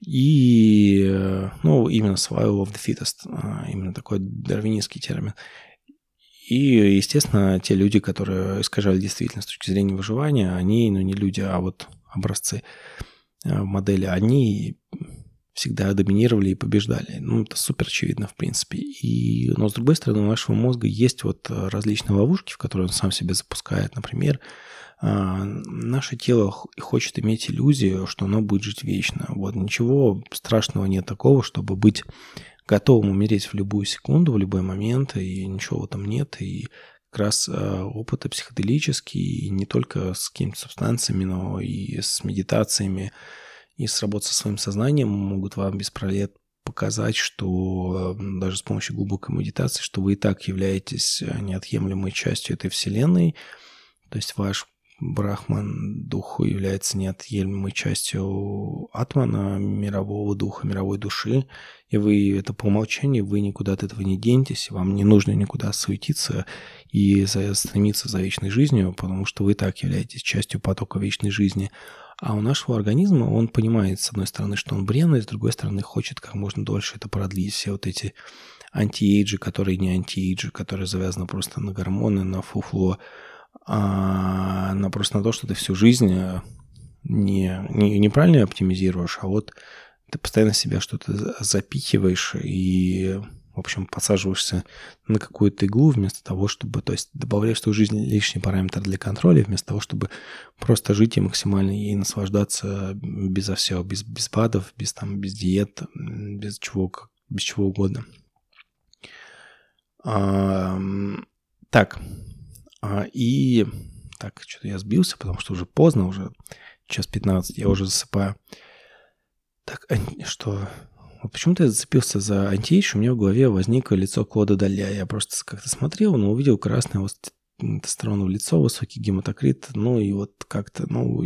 И, ну, именно survival of the fittest, а, именно такой дарвинистский термин. И, естественно, те люди, которые искажали действительность с точки зрения выживания, они, ну, не люди, а вот образцы э, модели, они всегда доминировали и побеждали. Ну, это супер очевидно, в принципе. И, но, с другой стороны, у нашего мозга есть вот различные ловушки, в которые он сам себе запускает. Например, а, наше тело хочет иметь иллюзию, что оно будет жить вечно. Вот ничего страшного нет такого, чтобы быть готовым умереть в любую секунду, в любой момент, и ничего этом нет. И как раз а, опыты психоделические, не только с какими-то субстанциями, но и с медитациями, и с работой со своим сознанием могут вам без проблем показать, что даже с помощью глубокой медитации, что вы и так являетесь неотъемлемой частью этой вселенной, то есть ваш Брахман духу является неотъемлемой частью атмана, мирового духа, мировой души, и вы это по умолчанию, вы никуда от этого не денетесь, вам не нужно никуда суетиться и стремиться за вечной жизнью, потому что вы так являетесь частью потока вечной жизни. А у нашего организма он понимает, с одной стороны, что он бренный, с другой стороны, хочет как можно дольше это продлить. Все вот эти антиэйджи, которые не антиэйджи, которые завязаны просто на гормоны, на фуфло, а на просто на то, что ты всю жизнь э, не, не, неправильно оптимизируешь, а вот ты постоянно себя что-то запихиваешь и, в общем, подсаживаешься на какую-то иглу вместо того, чтобы, то есть добавляешь в свою жизнь лишний параметр для контроля, вместо того, чтобы просто жить и максимально ей наслаждаться безо всего, без, без БАДов, без, там, без диет, без чего, без чего угодно. А, так, а, и так, что-то я сбился, потому что уже поздно, уже час 15, я уже засыпаю. Так, что... Вот почему-то я зацепился за антиэйдж, у меня в голове возникло лицо Клода Даля. Я просто как-то смотрел, но увидел красное вот тестостероновое лицо, высокий гематокрит, ну и вот как-то, ну,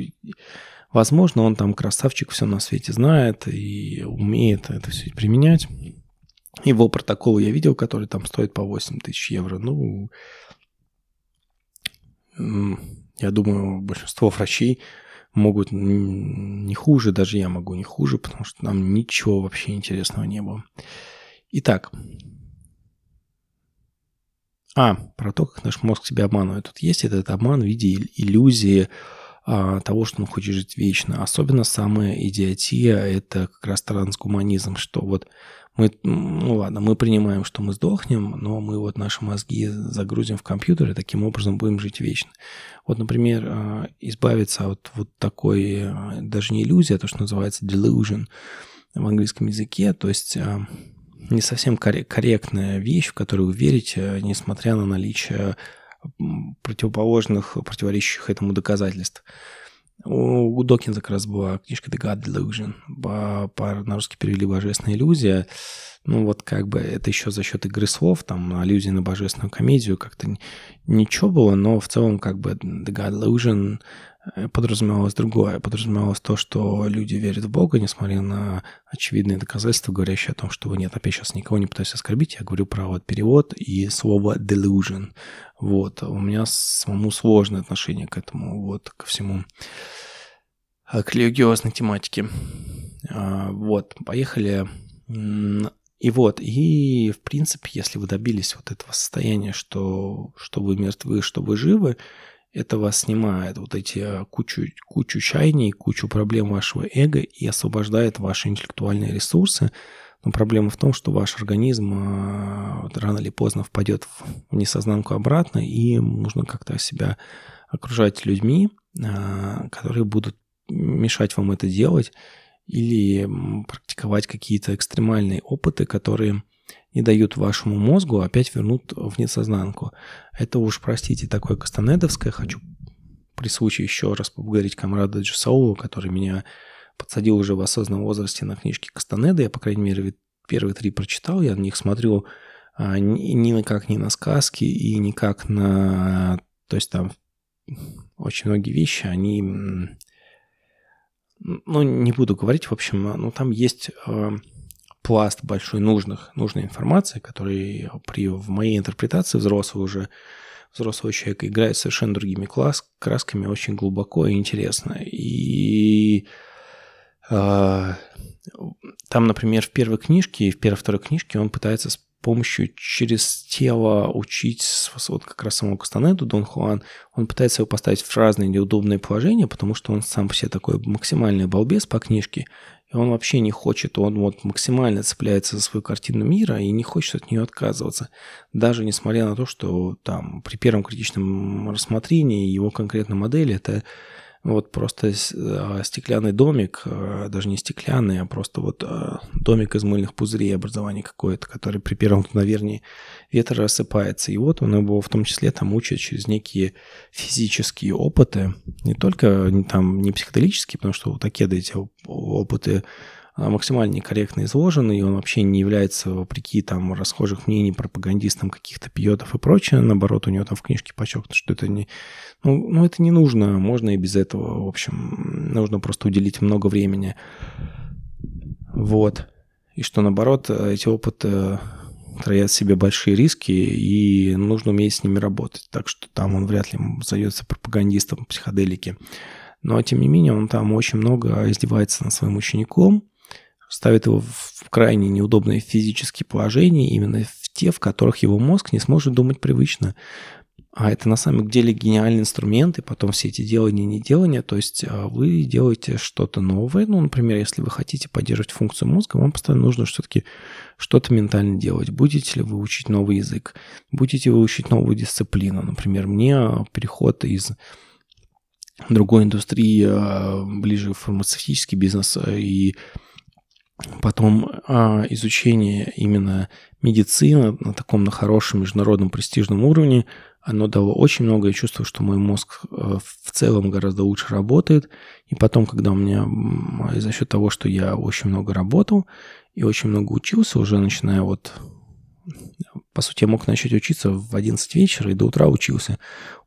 возможно, он там красавчик, все на свете знает и умеет это все применять. Его протокол я видел, который там стоит по 8 тысяч евро. Ну, я думаю, большинство врачей могут не хуже, даже я могу не хуже, потому что нам ничего вообще интересного не было. Итак, а, про то, как наш мозг себя обманывает. Тут есть этот обман в виде иллюзии а, того, что он хочет жить вечно. Особенно самая идиотия – это как раз трансгуманизм, что вот мы, ну ладно, мы принимаем, что мы сдохнем, но мы вот наши мозги загрузим в компьютер и таким образом будем жить вечно. Вот, например, а, избавиться от вот такой, а, даже не иллюзии, а то, что называется delusion в английском языке, то есть а, не совсем корректная вещь, в которую вы верите, несмотря на наличие противоположных, противоречащих этому доказательств. У Докинза как раз была книжка The God Delusion. По, по, на русский перевели «Божественная иллюзия». Ну, вот как бы это еще за счет игры слов, там, аллюзии на божественную комедию, как-то ничего было, но в целом как бы The God Delusion Э, подразумевалось другое. Подразумевалось то, что люди верят в Бога, несмотря на очевидные доказательства, говорящие о том, что нет, опять сейчас никого не пытаюсь оскорбить, я говорю про вот перевод и слово delusion. Вот. У меня самому сложное отношение к этому, вот, ко всему, к религиозной тематике. А, вот, поехали. И вот, и в принципе, если вы добились вот этого состояния, что, что вы мертвы, что вы живы, это вас снимает вот эти а, кучу, кучу чаяний, кучу проблем вашего эго и освобождает ваши интеллектуальные ресурсы. Но проблема в том, что ваш организм рано или поздно впадет в несознанку обратно, и нужно как-то себя окружать людьми, которые будут мешать вам это делать, или практиковать какие-то экстремальные опыты, которые не дают вашему мозгу опять вернуть в несознанку. Это уж, простите, такое кастанедовское. Хочу при случае еще раз поблагодарить комрада Джусаулу, который меня подсадил уже в осознанном возрасте на книжки Кастанеда. Я, по крайней мере, первые три прочитал. Я на них смотрю а, ни, ни как не на сказки и никак на... То есть там очень многие вещи, они... Ну, не буду говорить, в общем, ну, там есть а, пласт большой нужных, нужной информации, который при, в моей интерпретации взрослого уже взрослого человека играет совершенно другими класс, красками очень глубоко и интересно. И э, там, например, в первой книжке и в первой второй книжке он пытается помощью через тело учить вот как раз самого Кастанеду, Дон Хуан, он пытается его поставить в разные неудобные положения, потому что он сам по себе такой максимальный балбес по книжке, и он вообще не хочет, он вот максимально цепляется за свою картину мира и не хочет от нее отказываться. Даже несмотря на то, что там при первом критичном рассмотрении его конкретной модели это вот просто а, стеклянный домик, а, даже не стеклянный, а просто вот а, домик из мыльных пузырей образования какое-то, который при первом наверное ветра рассыпается. И вот он его в том числе там учит через некие физические опыты, не только там не психоделические, потому что такие эти опыты максимально некорректно изложен, и он вообще не является, вопреки там расхожих мнений, пропагандистом каких-то пиотов и прочее. Наоборот, у него там в книжке подчеркнуто, что это не... Ну, ну, это не нужно, можно и без этого. В общем, нужно просто уделить много времени. Вот. И что, наоборот, эти опыты троят в себе большие риски, и нужно уметь с ними работать. Так что там он вряд ли зовется пропагандистом психоделики. Но, тем не менее, он там очень много издевается над своим учеником, ставит его в крайне неудобное физические положения, именно в те, в которых его мозг не сможет думать привычно. А это на самом деле гениальный инструмент, и потом все эти делания и неделания, то есть а, вы делаете что-то новое, ну, например, если вы хотите поддерживать функцию мозга, вам постоянно нужно все-таки что-то ментально делать. Будете ли вы учить новый язык? Будете вы учить новую дисциплину? Например, мне переход из другой индустрии, а, ближе фармацевтический бизнес и Потом а, изучение именно медицины на таком на хорошем международном престижном уровне, оно дало очень много. Я чувствую, что мой мозг э, в целом гораздо лучше работает. И потом, когда у меня за счет того, что я очень много работал и очень много учился, уже начиная вот по сути, я мог начать учиться в 11 вечера и до утра учился.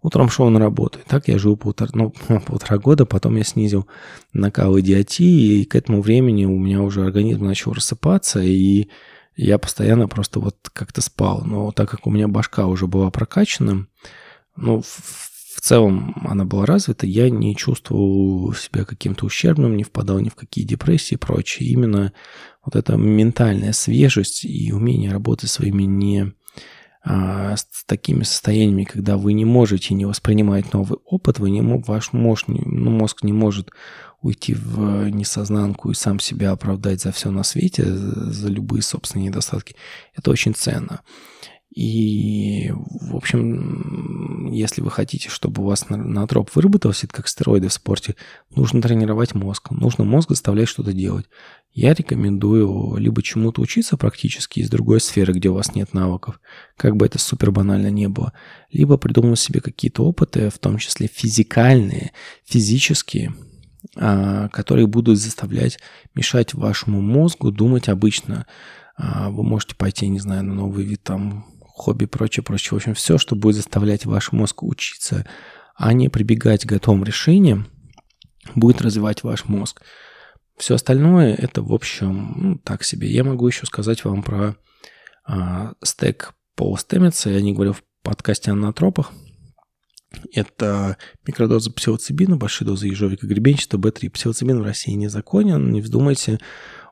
Утром шел на работу. И так я жил полтора, ну, *laughs* полтора года, потом я снизил накал идиотии, и к этому времени у меня уже организм начал рассыпаться, и я постоянно просто вот как-то спал. Но так как у меня башка уже была прокачана, ну, в, целом она была развита, я не чувствовал себя каким-то ущербным, не впадал ни в какие депрессии и прочее. Именно вот эта ментальная свежесть и умение работать своими не с такими состояниями, когда вы не можете не воспринимать новый опыт, вы не, ваш мозг, ну, мозг не может уйти в несознанку и сам себя оправдать за все на свете, за любые собственные недостатки. Это очень ценно. И, в общем, если вы хотите, чтобы у вас натроп выработался, как стероиды в спорте, нужно тренировать мозг. Нужно мозг заставлять что-то делать. Я рекомендую либо чему-то учиться практически из другой сферы, где у вас нет навыков, как бы это супер банально не было, либо придумать себе какие-то опыты, в том числе физикальные, физические, а, которые будут заставлять мешать вашему мозгу думать обычно. А, вы можете пойти, не знаю, на новый вид там хобби, прочее, прочее. В общем, все, что будет заставлять ваш мозг учиться, а не прибегать к готовым решениям, будет развивать ваш мозг. Все остальное это, в общем, ну, так себе. Я могу еще сказать вам про а, стек Пола Стемица. Я не говорил в подкасте о натропах. Это микродоза псилоцибина, большие дозы ежовика гребенчатого B3. Псилоцибин в России незаконен, не вздумайте.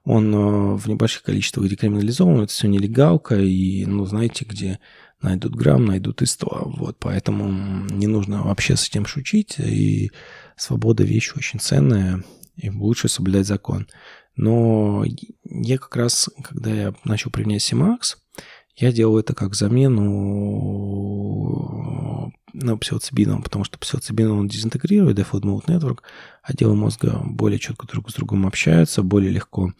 Он а, в небольших количествах декриминализован, это все нелегалка, и, ну, знаете, где найдут грамм, найдут и 100. Вот, поэтому не нужно вообще с этим шутить, и свобода вещь очень ценная, и лучше соблюдать закон. Но я как раз, когда я начал применять Simax, я делал это как замену на псилоцибином, потому что псилоцибин он дезинтегрирует Default Mode Network, отделы мозга более четко друг с другом общаются, более легко.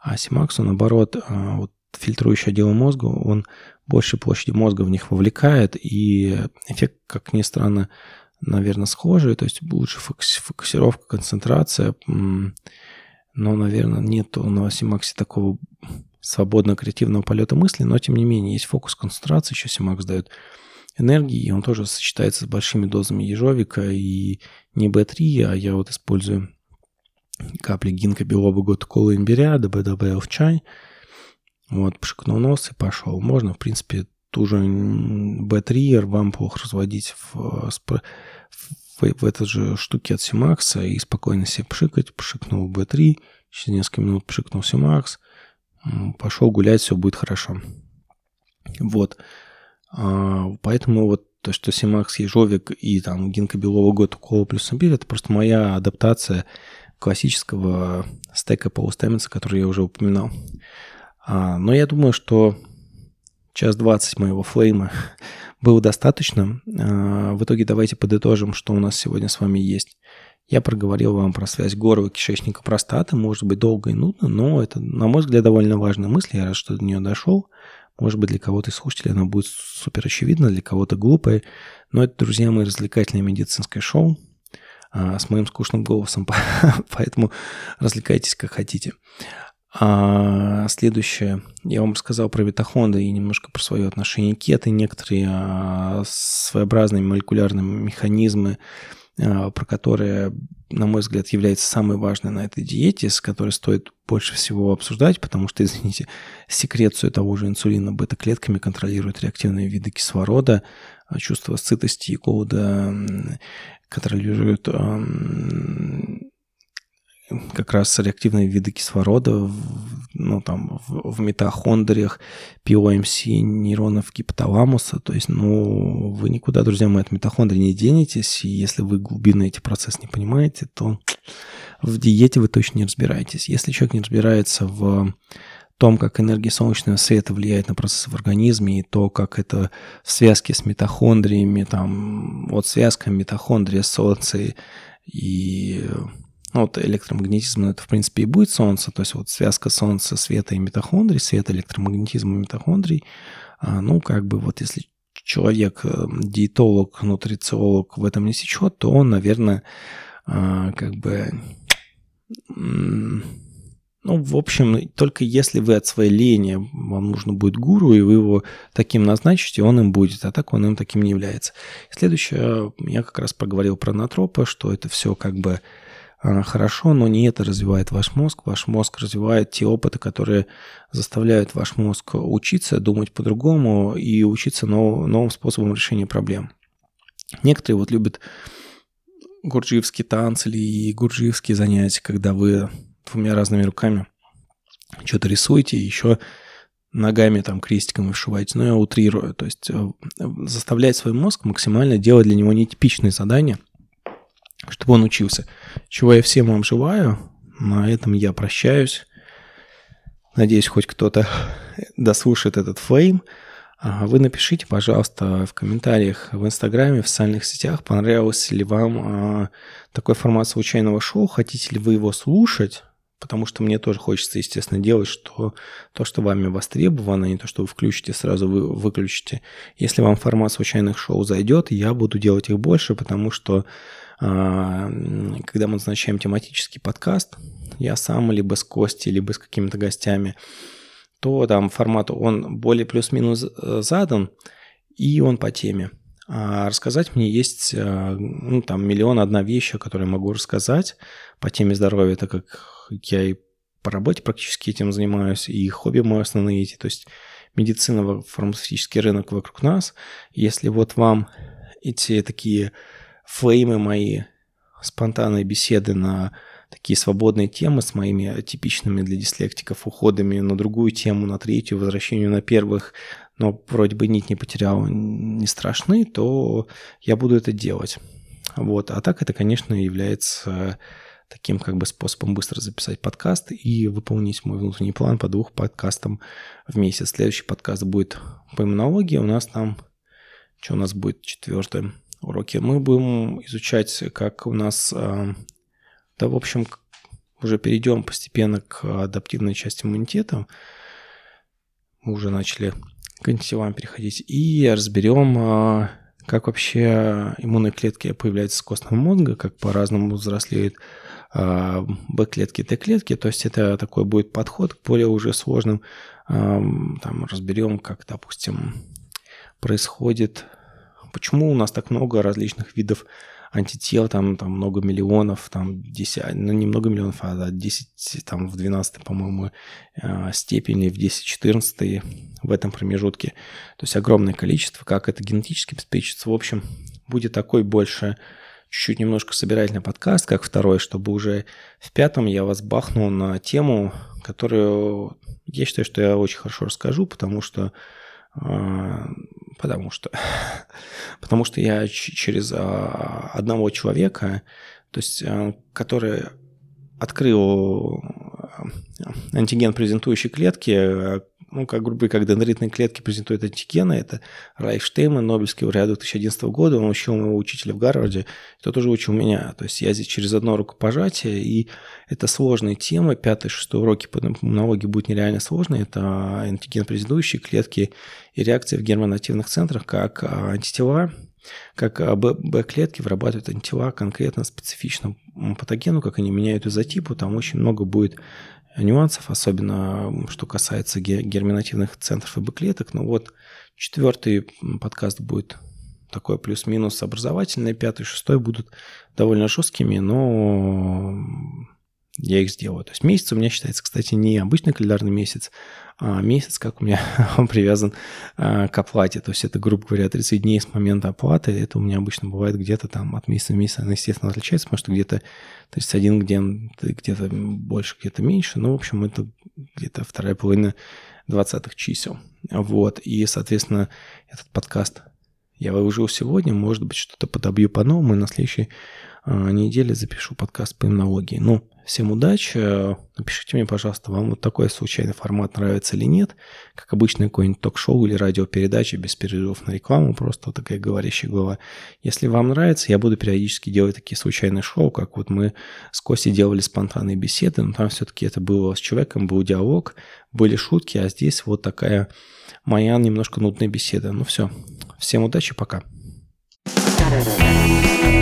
А Simax, он, наоборот, а, вот фильтрующий отдел мозга, он больше площади мозга в них вовлекает, и эффект, как ни странно, наверное, схожие, то есть лучше фокусировка, концентрация, но, наверное, нет на Симаксе такого свободного креативного полета мысли, но, тем не менее, есть фокус концентрации, еще Симакс дает энергии, и он тоже сочетается с большими дозами ежовика и не B3, а я вот использую капли гинка белого года колы имбиря, добавил в чай, вот, пшикнул нос и пошел. Можно, в принципе, ту же B3 вам плохо разводить в, в, в этот же штуке от Симакса и спокойно себе пшикать. Пшикнул B3, через несколько минут пшикнул Симакс, пошел гулять, все будет хорошо. Вот. А, поэтому вот то, что Симакс, Ежовик и там Гинка Белова год Кола плюс имбирь, это просто моя адаптация классического стека полустемица, который я уже упоминал. А, но я думаю, что час двадцать моего флейма было достаточно. А, в итоге давайте подытожим, что у нас сегодня с вами есть. Я проговорил вам про связь горла, кишечника, простаты. Может быть, долго и нудно, но это, на мой взгляд, довольно важная мысль. Я рад, что до нее дошел. Может быть, для кого-то из слушателей она будет супер очевидна, для кого-то глупая. Но это, друзья мои, развлекательное медицинское шоу а, с моим скучным голосом. *laughs* Поэтому развлекайтесь как хотите. А следующее, я вам рассказал про Витахонда и немножко про свое отношение к кето, некоторые а, своеобразные молекулярные механизмы, а, про которые, на мой взгляд, является самой важной на этой диете, с которой стоит больше всего обсуждать, потому что, *laughs* извините, секрецию того же инсулина бета-клетками контролируют реактивные виды кислорода, а чувство сытости и голода контролируют как раз реактивные виды кислорода ну, там, в, в митохондриях POMC нейронов гипоталамуса. То есть, ну, вы никуда, друзья мои, от митохондрий не денетесь. И если вы глубинно эти процессы не понимаете, то в диете вы точно не разбираетесь. Если человек не разбирается в том, как энергия солнечного света влияет на процессы в организме, и то, как это в связке с митохондриями, там, вот связка митохондрия, солнца и ну, вот электромагнетизм, это, в принципе, и будет Солнце, то есть вот связка Солнца, света и митохондрий, света, электромагнетизма и митохондрий, а, ну, как бы вот если человек, э, диетолог, нутрициолог в этом не сечет, то он, наверное, а, как бы... Ну, в общем, только если вы от своей лени, вам нужно будет гуру, и вы его таким назначите, он им будет, а так он им таким не является. Следующее, я как раз проговорил про натропа, что это все как бы хорошо, но не это развивает ваш мозг. Ваш мозг развивает те опыты, которые заставляют ваш мозг учиться, думать по-другому и учиться нов- новым способом решения проблем. Некоторые вот любят гурджиевские танцы или гурджиевские занятия, когда вы двумя разными руками что-то рисуете, еще ногами там крестиком вышиваете, но я утрирую. То есть э, заставлять свой мозг максимально делать для него нетипичные задания – чтобы он учился. Чего я всем вам желаю. На этом я прощаюсь. Надеюсь, хоть кто-то дослушает этот флейм. Вы напишите, пожалуйста, в комментариях в Инстаграме, в социальных сетях, понравился ли вам а, такой формат случайного шоу, хотите ли вы его слушать, потому что мне тоже хочется, естественно, делать что, то, что вами востребовано, не то, что вы включите, сразу вы выключите. Если вам формат случайных шоу зайдет, я буду делать их больше, потому что а, когда мы назначаем тематический подкаст, я сам, либо с Костей, либо с какими-то гостями, то там формат, он более плюс-минус э, задан, и он по теме. А рассказать мне есть э, ну, там миллион одна вещи, которые могу рассказать по теме здоровья, так как я и по работе практически этим занимаюсь, и хобби мои основные эти, то есть медицина, фармацевтический рынок вокруг нас. Если вот вам эти такие флеймы мои, спонтанные беседы на такие свободные темы с моими типичными для дислектиков уходами на другую тему, на третью, возвращению на первых, но вроде бы нить не потерял, не страшны, то я буду это делать. Вот. А так это, конечно, является таким как бы способом быстро записать подкаст и выполнить мой внутренний план по двух подкастам в месяц. Следующий подкаст будет по иммунологии. У нас там, что у нас будет четвертое? Уроки. Мы будем изучать, как у нас, а, да, в общем, уже перейдем постепенно к адаптивной части иммунитета. Мы уже начали к антителам переходить. И разберем, а, как вообще иммунные клетки появляются с костного мозга, как по-разному взрослеют а, Б-клетки, Т-клетки. То есть это такой будет подход к более уже сложным. Там разберем, как, допустим, происходит Почему у нас так много различных видов антител, там, там много миллионов, там 10, ну не много миллионов, а 10, там в 12, по-моему, э, степени, в 10-14 в этом промежутке. То есть огромное количество, как это генетически обеспечится. В общем, будет такой больше чуть-чуть немножко собирательный подкаст, как второй, чтобы уже в пятом я вас бахнул на тему, которую я считаю, что я очень хорошо расскажу, потому что потому что, *laughs* потому что я через а, одного человека, то есть, а, который открыл антиген презентующей клетки, ну, как грубо как дендритные клетки презентуют антигены, это Райф Штейман, Нобелевский лауреат 2011 года, он учил моего учителя в Гарварде, тот тоже учил меня. То есть я здесь через одно рукопожатие, и это сложная тема. Пятый, шестой уроки по иммунологии будет нереально сложно. Это антиген презентующие клетки и реакции в гермонативных центрах, как антитела, как Б-клетки вырабатывают антитела конкретно специфичному патогену, как они меняют изотипу, там очень много будет нюансов, особенно что касается герминативных центров и Б-клеток. Но вот четвертый подкаст будет такой плюс-минус образовательный, пятый, шестой будут довольно жесткими, но я их сделаю. То есть месяц у меня считается, кстати, не обычный календарный месяц, месяц, как у меня *laughs* он привязан а, к оплате. То есть это, грубо говоря, 30 дней с момента оплаты. Это у меня обычно бывает где-то там от месяца в месяц. Она, естественно, отличается, потому что где-то 31, где-то, где-то больше, где-то меньше. Ну, в общем, это где-то вторая половина 20 чисел. Вот. И, соответственно, этот подкаст я выложил сегодня. Может быть, что-то подобью по-новому, и на следующей а, неделе запишу подкаст по иммунологии. Ну, Всем удачи. Напишите мне, пожалуйста, вам вот такой случайный формат нравится или нет. Как обычно, какой-нибудь ток-шоу или радиопередача без перерывов на рекламу, просто вот такая говорящая голова. Если вам нравится, я буду периодически делать такие случайные шоу, как вот мы с Костей делали спонтанные беседы, но там все-таки это было с человеком, был диалог, были шутки, а здесь вот такая моя немножко нудная беседа. Ну все, всем удачи, пока. thank you